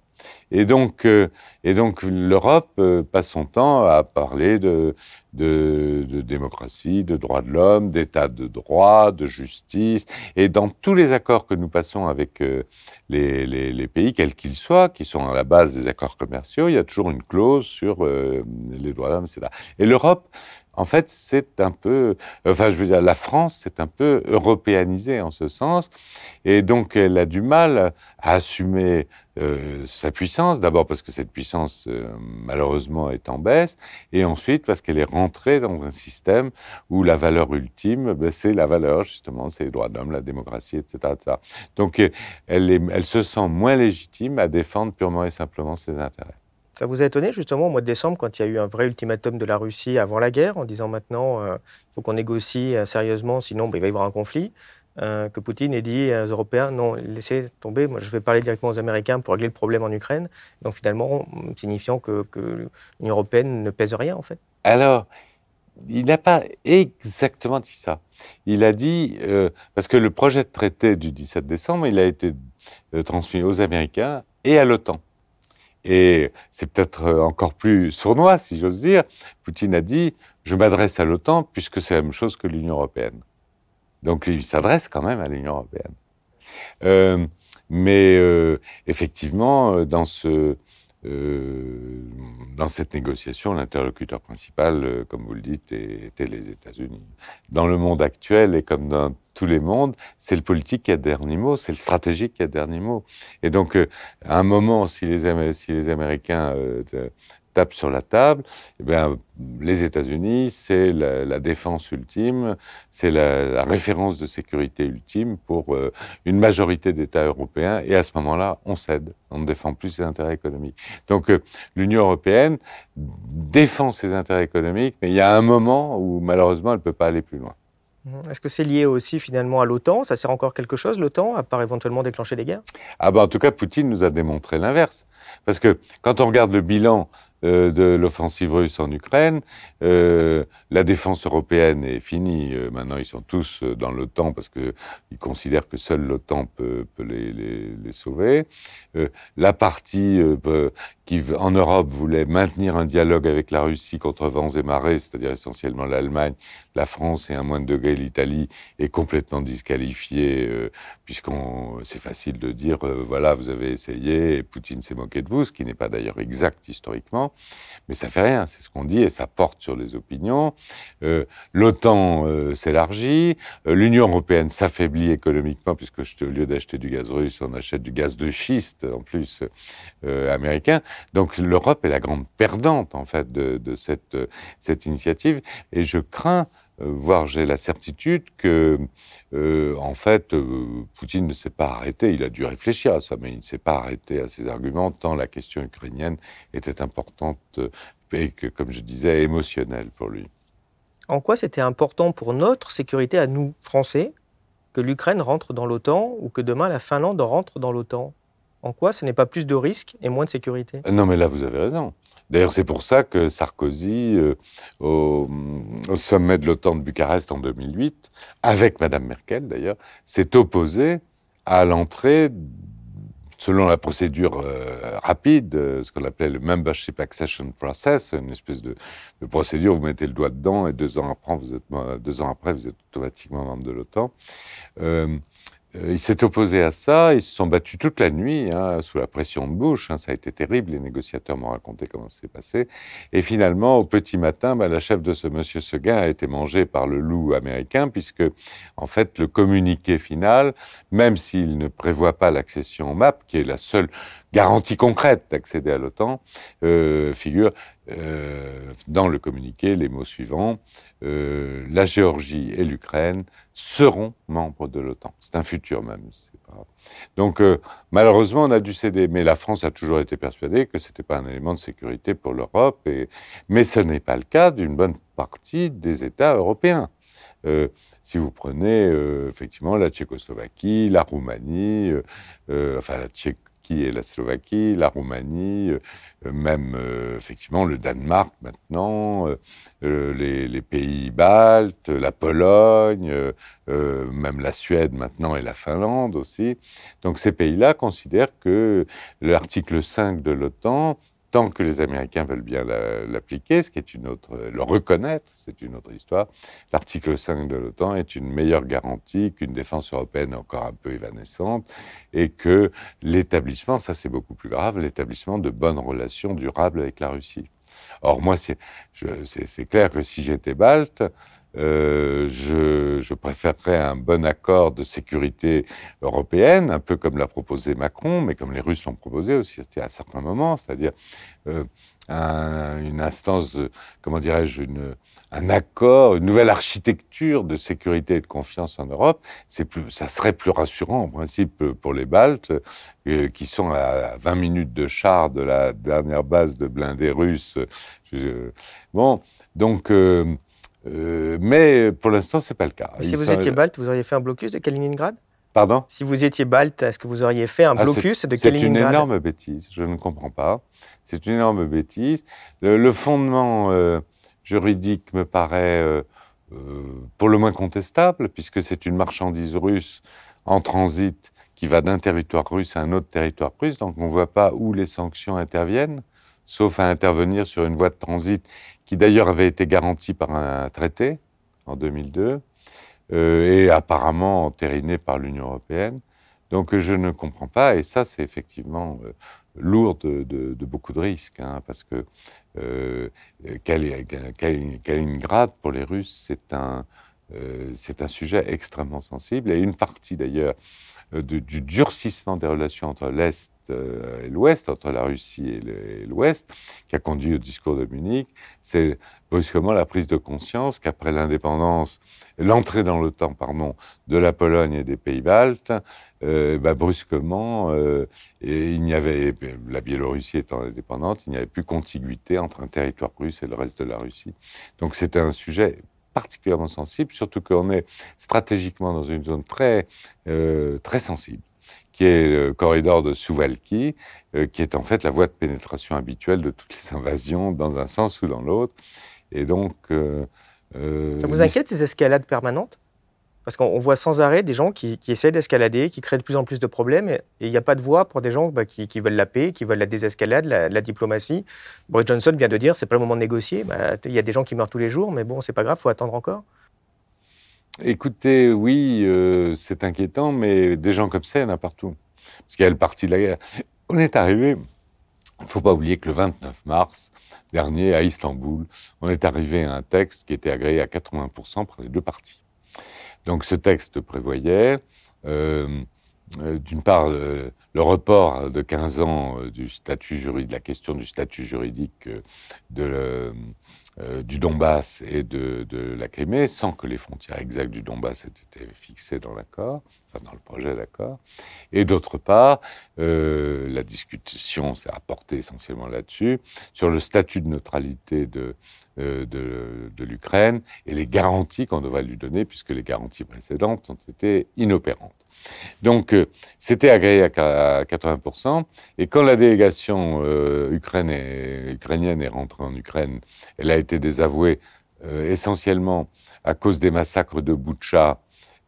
Et donc, euh, et donc l'Europe euh, passe son temps à parler de, démocratie, de droits de l'homme, d'état de droit, de justice. Et dans tous les accords que nous passons avec euh, les, les, les, pays, quels qu'ils soient, qui sont à la base des accords commerciaux, il y a toujours une clause sur les droits de l'homme, etc. Et l'Europe en fait, c'est un peu, enfin, je veux dire, la France, c'est un peu européanisée en ce sens, et donc elle a du mal à assumer euh, sa puissance, d'abord parce que cette puissance, euh, malheureusement, est en baisse, et ensuite parce qu'elle est rentrée dans un système où la valeur ultime, ben, c'est la valeur, justement, c'est les droits de l'homme, la démocratie, etc., etc. Donc, elle, est, elle se sent moins légitime à défendre purement et simplement ses intérêts. Ça vous a étonné justement au mois de décembre quand il y a eu un vrai ultimatum de la Russie avant la guerre en disant maintenant euh, il faut qu'on négocie euh, sérieusement sinon bah, il va y avoir un conflit euh, que Poutine ait dit aux Européens non laissez tomber moi je vais parler directement aux Américains pour régler le problème en Ukraine donc finalement signifiant que, que l'Union européenne ne pèse rien en fait. Alors il n'a pas exactement dit ça. Il a dit, parce que le projet de traité du 17 décembre, il a été transmis aux Américains et à l'OTAN. Et c'est peut-être euh, encore plus sournois, si j'ose dire. Poutine a dit Je m'adresse à l'OTAN puisque c'est la même chose que l'Union européenne. Donc il s'adresse quand même à l'Union européenne. Euh, mais euh, effectivement, dans ce, euh, dans cette négociation, l'interlocuteur principal, euh, comme vous le dites, était les États-Unis. Dans le monde actuel et comme dans tous les mondes, c'est le politique qui a dernier mot, c'est le stratégique qui a dernier mot. Et donc, euh, à un moment, si les, si les Américains tape sur la table, eh bien, les États-Unis, c'est la, défense ultime, c'est la, référence de sécurité ultime pour euh, une majorité d'États européens. Et à ce moment-là, on cède, on ne défend plus ses intérêts économiques. Donc euh, l'Union européenne défend ses intérêts économiques, mais il y a un moment où malheureusement, elle ne peut pas aller plus loin. Mmh. Est-ce que c'est lié aussi finalement à l'OTAN? Ça sert encore quelque chose, l'OTAN, à part éventuellement déclencher des guerres? Ah ben, En tout cas, Poutine nous a démontré l'inverse. Parce que quand on regarde le bilan euh, de l'offensive russe en Ukraine. Euh, la défense européenne est finie. Euh, maintenant, ils sont tous dans l'OTAN parce qu'ils considèrent que seule l'OTAN peut, les, les, sauver. la partie qui, en Europe, voulait maintenir un dialogue avec la Russie contre vents et marées, c'est-à-dire essentiellement l'Allemagne, la France et à moins de degré l'Italie est complètement disqualifiée, euh, puisqu'on c'est facile de dire euh, voilà, vous avez essayé et Poutine s'est moqué de vous, ce qui n'est pas d'ailleurs exact historiquement, mais ça fait rien, c'est ce qu'on dit et ça porte sur les opinions. Euh, L'OTAN s'élargit, l'Union européenne s'affaiblit économiquement, puisque au lieu d'acheter du gaz russe, on achète du gaz de schiste en plus américain. Donc l'Europe est la grande perdante en fait de, de cette, cette initiative et je crains voire j'ai la certitude que, euh, en fait, euh, Poutine ne s'est pas arrêté. Il a dû réfléchir à ça, mais il ne s'est pas arrêté à ses arguments tant la question ukrainienne était importante et que, comme je disais, émotionnelle pour lui. En quoi c'était important pour notre sécurité à nous, Français, que l'Ukraine rentre dans l'OTAN ou que demain la Finlande rentre dans l'OTAN? En quoi ce n'est pas plus de risques et moins de sécurité? Non, mais là, vous avez raison. D'ailleurs, c'est pour ça que Sarkozy, euh, au, sommet de l'OTAN de Bucarest en 2008, avec Madame Merkel d'ailleurs, s'est opposé à l'entrée, selon la procédure euh, rapide, euh, ce qu'on appelait le Membership Accession Process, une espèce de, procédure où vous mettez le doigt dedans et deux ans après, vous êtes, deux ans après, vous êtes automatiquement membre de l'OTAN. Euh, il s'est opposé à ça, ils se sont battus toute la nuit hein, sous la pression de Bush. Hein, ça a été terrible, les négociateurs m'ont raconté comment ça s'est passé. Et finalement, au petit matin, bah, la chef de ce monsieur Seguin a été mangée par le loup américain, puisque en fait le communiqué final, même s'il ne prévoit pas l'accession au MAP, qui est la seule garantie concrète d'accéder à l'OTAN, euh, figure euh, dans le communiqué les mots suivants euh, la Géorgie et l'Ukraine seront membres de l'OTAN. C'est un futur même. Donc euh, malheureusement, on a dû céder. Mais la France a toujours été persuadée que ce n'était pas un élément de sécurité pour l'Europe. Mais ce n'est pas le cas d'une bonne partie des États européens. Si vous prenez effectivement la Tchécoslovaquie, la Roumanie, enfin la Tchécoslovaquie, qui est la Slovaquie, la Roumanie, euh, même euh, effectivement le Danemark maintenant, euh, les, pays baltes, la Pologne, même la Suède maintenant et la Finlande aussi. Donc ces pays-là considèrent que l'article 5 de l'OTAN tant que les Américains veulent bien l'appliquer, ce qui est une autre, le reconnaître, c'est une autre histoire. L'article 5 de l'OTAN est une meilleure garantie qu'une défense européenne encore un peu évanescente et que l'établissement, ça c'est beaucoup plus grave, l'établissement de bonnes relations durables avec la Russie. Or, moi, c'est clair que si j'étais balte, euh, je, je, préférerais un bon accord de sécurité européenne, un peu comme l'a proposé Macron, mais comme les Russes l'ont proposé aussi à certains moments, c'est-à-dire euh, une instance, de, comment dirais-je, un accord, une nouvelle architecture de sécurité et de confiance en Europe. C'est plus, ça serait plus rassurant en principe pour les Baltes, euh, qui sont à 20 minutes de char de la dernière base de blindés russes. bon, donc. Euh, euh, mais pour l'instant, c'est pas le cas. Si vous étiez balte, vous auriez fait un blocus de Kaliningrad? Pardon? Si vous étiez balte, est-ce que vous auriez fait un ah, blocus de Kaliningrad C'est une énorme bêtise, je ne comprends pas. C'est une énorme bêtise. Le, fondement euh, juridique me paraît euh, pour le moins contestable, puisque c'est une marchandise russe en transit qui va d'un territoire russe à un autre territoire russe, donc on ne voit pas où les sanctions interviennent, sauf à intervenir sur une voie de transit qui d'ailleurs avait été garanti par un traité en 2002 euh, et apparemment entériné par l'Union européenne. Donc je ne comprends pas, et ça c'est effectivement euh, lourd de, beaucoup de risques, hein, parce que euh, Kaliningrad, pour les Russes, c'est un, euh, c'est un sujet extrêmement sensible, et une partie d'ailleurs du durcissement des relations entre l'Est euh, et l'Ouest, entre la Russie et l'Ouest, qui a conduit au discours de Munich, c'est brusquement la prise de conscience qu'après l'indépendance, l'entrée dans l'OTAN, pardon, de la Pologne et des pays baltes, euh, bah, brusquement, euh, et il n'y avait, la Biélorussie étant indépendante, il n'y avait plus contiguïté entre un territoire russe et le reste de la Russie. Donc c'était un sujet particulièrement sensible, surtout qu'on est stratégiquement dans une zone très, très sensible qui est le corridor de Souvalki, euh, qui est en fait la voie de pénétration habituelle de toutes les invasions dans un sens ou dans l'autre. Et donc. Euh, euh, ça vous inquiète ces escalades permanentes? Parce qu'on voit sans arrêt des gens qui, essaient d'escalader, qui créent de plus en plus de problèmes, et il n'y a pas de voie pour des gens bah, qui, veulent la paix, qui veulent la désescalade, la, diplomatie. Boris Johnson vient de dire c'est pas le moment de négocier. Bah, il y a des gens qui meurent tous les jours, mais bon, c'est pas grave, faut attendre encore. Écoutez, oui, euh, c'est inquiétant, mais des gens comme ça, il y en a partout. Parce qu'il y a le parti de la guerre. On est arrivé, il ne faut pas oublier que le 29 mars dernier, à Istanbul, on est arrivé à un texte qui était agréé à 80% par les deux partis. Donc ce texte prévoyait, euh, euh, d'une part, le report de 15 ans du statut juridique, de la question du statut juridique de, euh, du Donbass et de, la Crimée, sans que les frontières exactes du Donbass aient été fixées dans l'accord, dans le projet d'accord. Et d'autre part, euh, la discussion s'est apportée essentiellement là-dessus, sur le statut de neutralité de, euh, de, l'Ukraine et les garanties qu'on devrait lui donner, puisque les garanties précédentes ont été inopérantes. Donc, c'était agréé à 80%. Et quand la délégation ukrainienne est rentrée en Ukraine, elle a été désavoué euh, essentiellement à cause des massacres de Boutcha.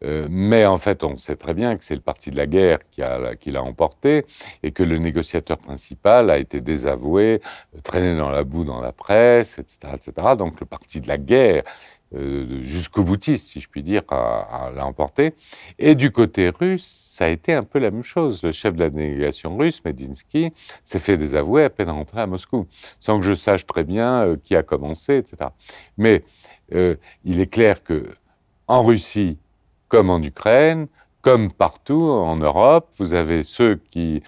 Euh, mais en fait, on sait très bien que c'est le parti de la guerre qui, l'a emporté et que le négociateur principal a été désavoué, traîné dans la boue dans la presse, etc., etc. Donc le parti de la guerre euh, jusqu'au boutiste, si je puis dire, l'a emporté. Et du côté russe, ça a été un peu la même chose. Le chef de la délégation russe, Medinsky, s'est fait désavouer à peine rentré à Moscou, sans que je sache très bien euh, qui a commencé, etc. Mais euh, il est clair que en Russie, comme en Ukraine, comme partout en Europe, vous avez ceux qui,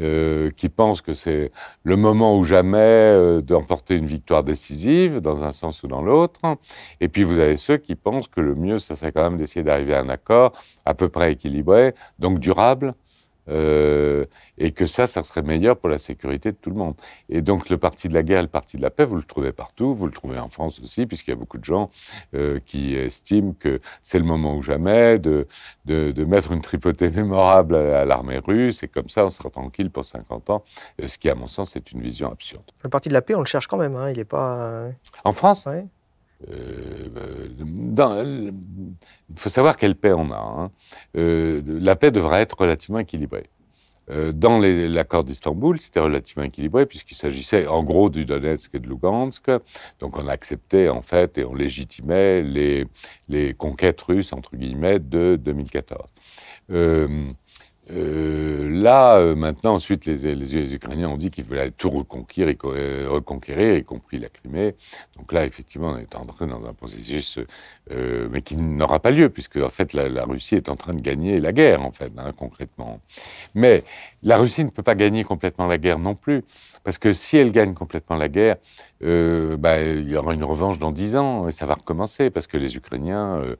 euh, qui pensent que c'est le moment ou jamais euh, d'emporter une victoire décisive, dans un sens ou dans l'autre. Et puis vous avez ceux qui pensent que le mieux, ça serait quand même d'essayer d'arriver à un accord à peu près équilibré, donc durable, euh, et que ça, ça serait meilleur pour la sécurité de tout le monde. Et donc le parti de la guerre, le parti de la paix, vous le trouvez partout, vous le trouvez en France aussi, puisqu'il y a beaucoup de gens euh, qui estiment que c'est le moment ou jamais de, de, de, mettre une tripotée mémorable à, l'armée russe, et comme ça, on sera tranquille pour 50 ans, euh, ce qui, à mon sens, est une vision absurde. Le parti de la paix, on le cherche quand même, hein, il n'est pas... En France? Ouais. Euh, dans, il faut savoir quelle paix on a. Hein. Euh, la paix devra être relativement équilibrée. Euh, dans l'accord d'Istanbul, c'était relativement équilibré puisqu'il s'agissait en gros du Donetsk et de Lugansk. Donc on acceptait en fait et on légitimait les, les conquêtes russes entre guillemets de 2014. Euh, là, euh, maintenant, ensuite, les, Ukrainiens ont dit qu'ils voulaient tout reconquérir, euh, reconquérir, y compris la Crimée. Donc là, effectivement, on est entré dans un processus, euh, mais qui n'aura pas lieu, puisque en fait, la, la, Russie est en train de gagner la guerre, en fait, hein, concrètement. Mais la Russie ne peut pas gagner complètement la guerre non plus, parce que si elle gagne complètement la guerre, euh, bah, il y aura une revanche dans dix ans et ça va recommencer, parce que les Ukrainiens euh,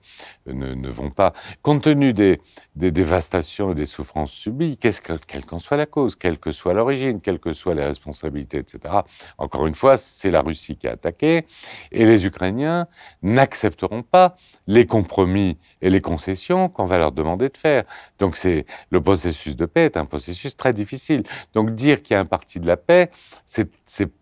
ne, vont pas, compte tenu des, dévastations et des souffrances subies, quelle qu'en soit la cause, quelle que soit l'origine, quelles que soient les responsabilités, etc. Encore une fois, c'est la Russie qui a attaqué, et les Ukrainiens n'accepteront pas les compromis et les concessions qu'on va leur demander de faire. Donc c'est le processus de paix est un processus très difficile. Donc dire qu'il y a un parti de la paix, c'est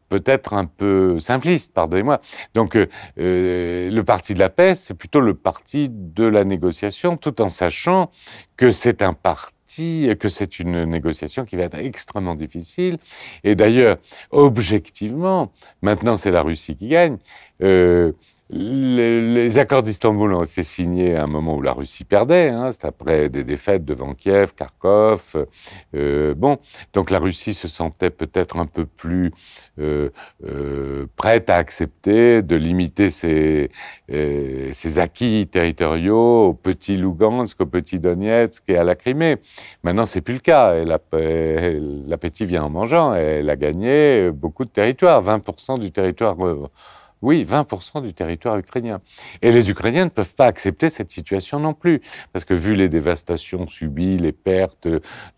peut-être un peu simpliste, pardonnez-moi. Donc euh, euh, le parti de la paix, c'est plutôt le parti de la négociation, tout en sachant que c'est un parti que c'est une négociation qui va être extrêmement difficile. Et d'ailleurs, objectivement, maintenant c'est la Russie qui gagne. Euh, les, accords d'Istanbul ont été signés à un moment où la Russie perdait. Hein, c'est après des défaites devant Kiev, Kharkov. Euh, bon, donc la Russie se sentait peut-être un peu plus euh, euh, prête à accepter de limiter ses, euh, ses, acquis territoriaux au petit Lugansk, au petit Donetsk et à la Crimée. Maintenant, c'est plus le cas. L'appétit vient en mangeant. Elle a gagné beaucoup de territoires, 20% du territoire oui, 20% du territoire ukrainien. Et les Ukrainiens ne peuvent pas accepter cette situation non plus, parce que vu les dévastations subies, les pertes,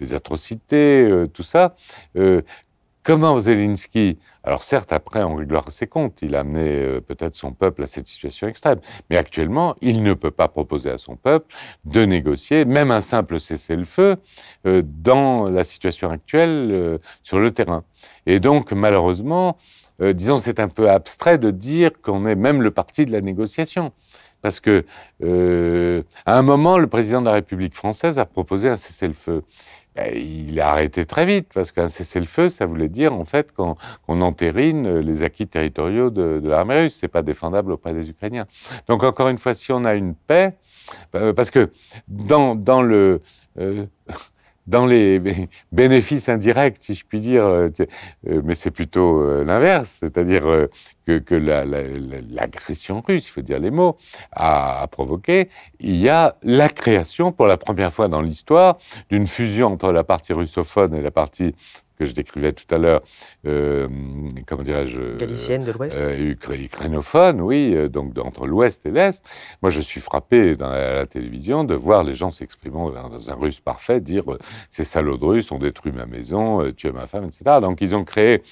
les atrocités, euh, tout ça, euh, comment Zelensky, alors certes après on réglera ses comptes, il a amené euh, peut-être son peuple à cette situation extrême, mais actuellement il ne peut pas proposer à son peuple de négocier même un simple cessez-le-feu dans la situation actuelle sur le terrain. Et donc malheureusement, euh, disons, c'est un peu abstrait de dire qu'on est même le parti de la négociation. Parce que, euh, à un moment, le président de la République française a proposé un cessez-le-feu. ben, il a arrêté très vite, parce qu'un cessez-le-feu, ça voulait dire en fait qu'on entérine les acquis territoriaux de, de l'armée russe. C'est pas défendable auprès des Ukrainiens. Donc encore une fois, si on a une paix, euh, parce que dans, dans le euh, dans les bénéfices indirects, si je puis dire, euh, mais c'est plutôt l'inverse, c'est-à-dire que, que l'agression russe, il faut dire les mots, a, provoqué, il y a la création, pour la première fois dans l'histoire, d'une fusion entre la partie russophone et la partie que je décrivais tout à l'heure, euh, comment dirais-je Galicienne de l'Ouest euh, Ukrainophone, oui, euh, donc entre l'Ouest et l'Est. Moi, je suis frappé dans la, télévision de voir les gens s'exprimant dans un russe parfait, dire ces salauds de russes ont détruit ma maison, tué ma femme, etc. Donc, ils ont créé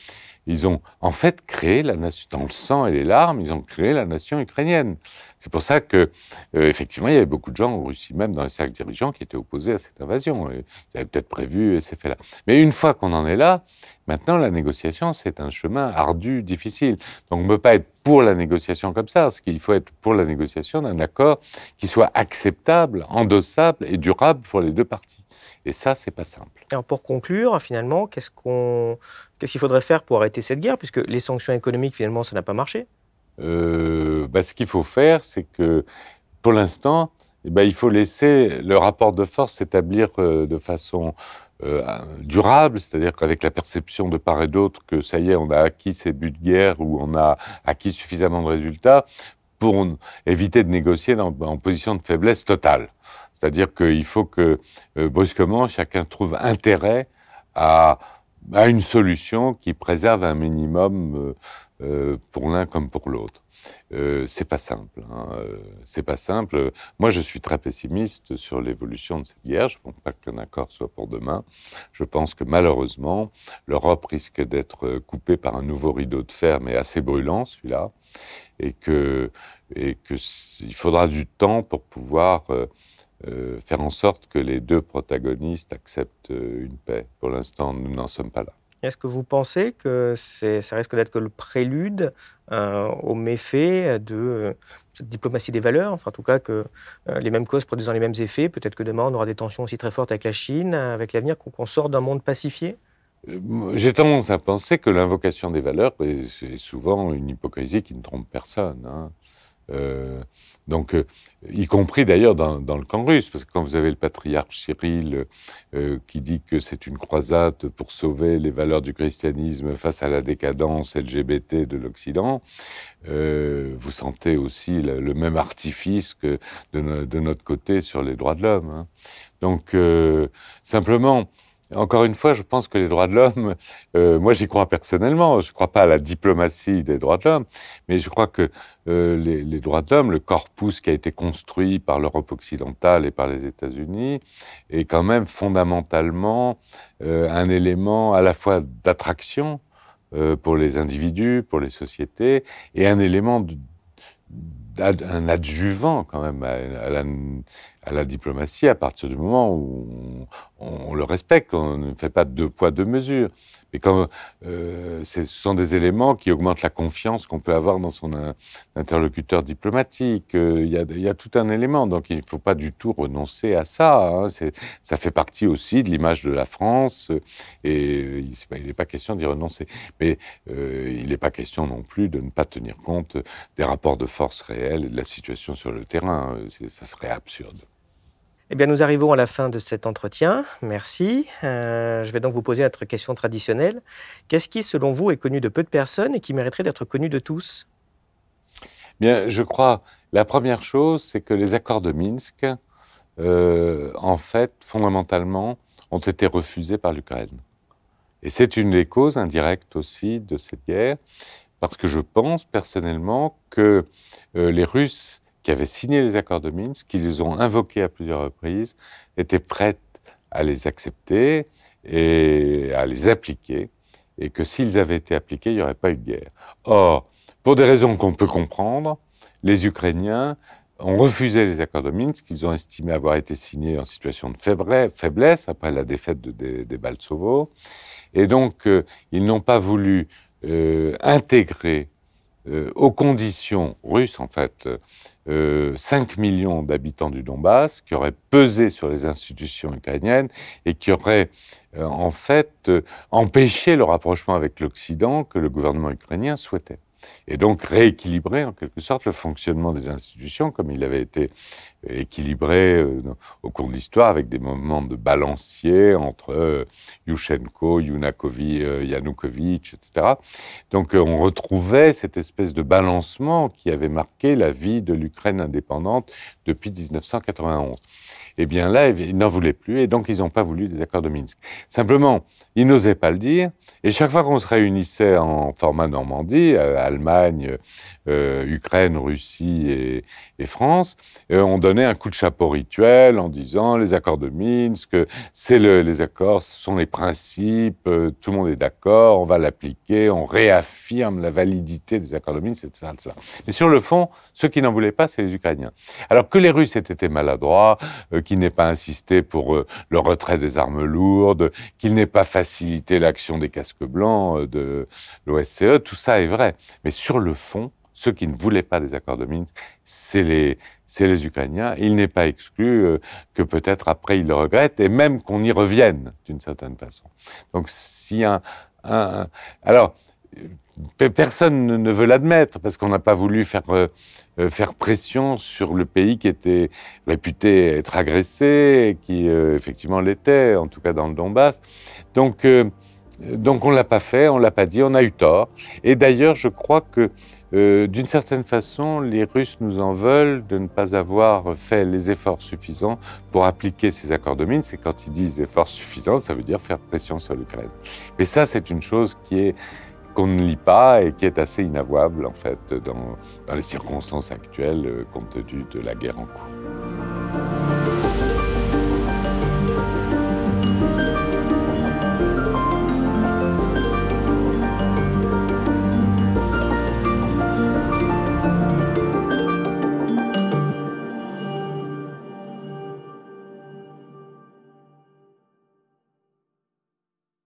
ils ont en fait créé la nation, dans le sang et les larmes, ils ont créé la nation ukrainienne. C'est pour ça que, euh, effectivement, il y avait beaucoup de gens en Russie, même dans les cercles dirigeants, qui étaient opposés à cette invasion. ils avaient peut-être prévu ces faits-là. Mais une fois qu'on en est là, maintenant, la négociation, c'est un chemin ardu, difficile. Donc, on ne peut pas être pour la négociation comme ça. Ce qu'il faut être pour la négociation d'un accord qui soit acceptable, endossable et durable pour les deux parties. Et ça, c'est pas simple. Alors pour conclure, finalement, qu'est-ce qu'on, qu'est-ce qu'il faudrait faire pour arrêter cette guerre, puisque les sanctions économiques, finalement, ça n'a pas marché euh, bah, Ce qu'il faut faire, c'est que, pour l'instant, eh ben, il faut laisser le rapport de force s'établir euh, de façon euh, durable, c'est-à-dire qu'avec la perception de part et d'autre que ça y est, on a acquis ces buts de guerre ou on a acquis suffisamment de résultats pour éviter de négocier en position de faiblesse totale. C'est-à-dire qu'il faut que euh, brusquement chacun trouve intérêt à, à, une solution qui préserve un minimum euh, euh pour l'un comme pour l'autre. Euh, c'est pas simple. Hein. C'est pas simple. Moi, je suis très pessimiste sur l'évolution de cette guerre. Je ne pense pas qu'un accord soit pour demain. Je pense que malheureusement, l'Europe risque d'être coupée par un nouveau rideau de fer, mais assez brûlant, celui-là, et que et que il faudra du temps pour pouvoir euh, faire en sorte que les deux protagonistes acceptent euh, une paix. Pour l'instant, nous n'en sommes pas là. Est-ce que vous pensez que ça risque d'être que le prélude euh, aux méfaits de cette diplomatie des valeurs? Enfin, en tout cas, que les mêmes causes produisant les mêmes effets, peut-être que demain, on aura des tensions aussi très fortes avec la Chine, avec l'avenir, qu'on sort d'un monde pacifié? J'ai tendance à penser que l'invocation des valeurs est souvent une hypocrisie qui ne trompe personne. Hein. Euh, donc, euh, y compris d'ailleurs dans, le camp russe, parce que quand vous avez le patriarche Cyril euh, qui dit que c'est une croisade pour sauver les valeurs du christianisme face à la décadence LGBT de l'Occident, vous sentez aussi le, même artifice que de, notre côté sur les droits de l'homme. Hein. Donc, simplement, encore une fois, je pense que les droits de l'homme, euh, moi j'y crois personnellement, je ne crois pas à la diplomatie des droits de l'homme, mais je crois que euh, les, droits de l'homme, le corpus qui a été construit par l'Europe occidentale et par les États-Unis, est quand même fondamentalement euh, un élément à la fois d'attraction pour les individus, pour les sociétés, et un élément un adjuvant quand même à, la, à, la, diplomatie à partir du moment où on, le respecte, on ne fait pas deux poids deux mesures. Mais quand euh, ce sont des éléments qui augmentent la confiance qu'on peut avoir dans son euh, interlocuteur diplomatique, euh, il y, a, tout un élément, donc il ne faut pas du tout renoncer à ça. Hein. Ça fait partie aussi de l'image de la France, et il n'est pas question d'y renoncer. Mais il n'est pas question non plus de ne pas tenir compte des rapports de force réels et de la situation sur le terrain. Ça serait absurde. Eh bien, nous arrivons à la fin de cet entretien. Merci. Euh, je vais donc vous poser notre question traditionnelle. Qu'est-ce qui, selon vous, est connu de peu de personnes et qui mériterait d'être connu de tous? Bien, je crois, la première chose, c'est que les accords de Minsk, euh, en fait, fondamentalement, ont été refusés par l'Ukraine. Et c'est une des causes indirectes aussi de cette guerre, parce que je pense personnellement que euh, les Russes qui avaient signé les accords de Minsk, qui les ont invoqués à plusieurs reprises, étaient prêtes à les accepter et à les appliquer, et que s'ils avaient été appliqués, il n'y aurait pas eu de guerre. Or, pour des raisons qu'on peut comprendre, les Ukrainiens ont refusé les accords de Minsk, qu'ils ont estimé avoir été signés en situation de faiblesse après la défaite de, des, des Baltsovo, et donc euh, ils n'ont pas voulu euh, intégrer aux conditions russes, en fait, 5 millions d'habitants du Donbass qui auraient pesé sur les institutions ukrainiennes et qui auraient en fait empêché le rapprochement avec l'Occident que le gouvernement ukrainien souhaitait et donc rééquilibrer en quelque sorte le fonctionnement des institutions comme il avait été équilibré euh, au cours de l'histoire avec des moments de balancier entre euh, Yushchenko, Yunakovic, euh, Yanukovych, etc. Donc on retrouvait cette espèce de balancement qui avait marqué la vie de l'Ukraine indépendante depuis 1991. Eh bien là, ils n'en voulaient plus et donc ils n'ont pas voulu des accords de Minsk. Simplement, ils n'osaient pas le dire et chaque fois qu'on se réunissait en format Normandie, Allemagne, Ukraine, Russie et, France, on donnait un coup de chapeau rituel en disant les accords de Minsk, c'est les accords, ce sont les principes, euh, tout le monde est d'accord, on va l'appliquer, on réaffirme la validité des accords de Minsk, etc. etc. Mais sur le fond, ceux qui n'en voulaient pas, c'est les Ukrainiens. Alors que les Russes aient été maladroits, euh, qu'ils n'aient pas insisté pour euh, le retrait des armes lourdes, qu'ils n'aient pas facilité l'action des casques blancs de l'OSCE, tout ça est vrai. Mais sur le fond, ceux qui ne voulaient pas des accords de Minsk, c'est les, c'est les Ukrainiens. Il n'est pas exclu euh, que peut-être après ils le regrettent et même qu'on y revienne d'une certaine façon. Donc si un, un alors personne ne veut l'admettre parce qu'on n'a pas voulu faire euh, euh, faire pression sur le pays qui était réputé être agressé, qui effectivement l'était, en tout cas dans le Donbass. Donc donc on l'a pas fait, on l'a pas dit, on a eu tort. Et d'ailleurs, je crois que euh, d'une certaine façon, les Russes nous en veulent de ne pas avoir fait les efforts suffisants pour appliquer ces accords de Minsk. Et quand ils disent efforts suffisants, ça veut dire faire pression sur l'Ukraine. Mais ça, c'est une chose qui est qu'on ne lit pas et qui est assez inavouable en fait dans, les circonstances actuelles euh, compte tenu de la guerre en cours.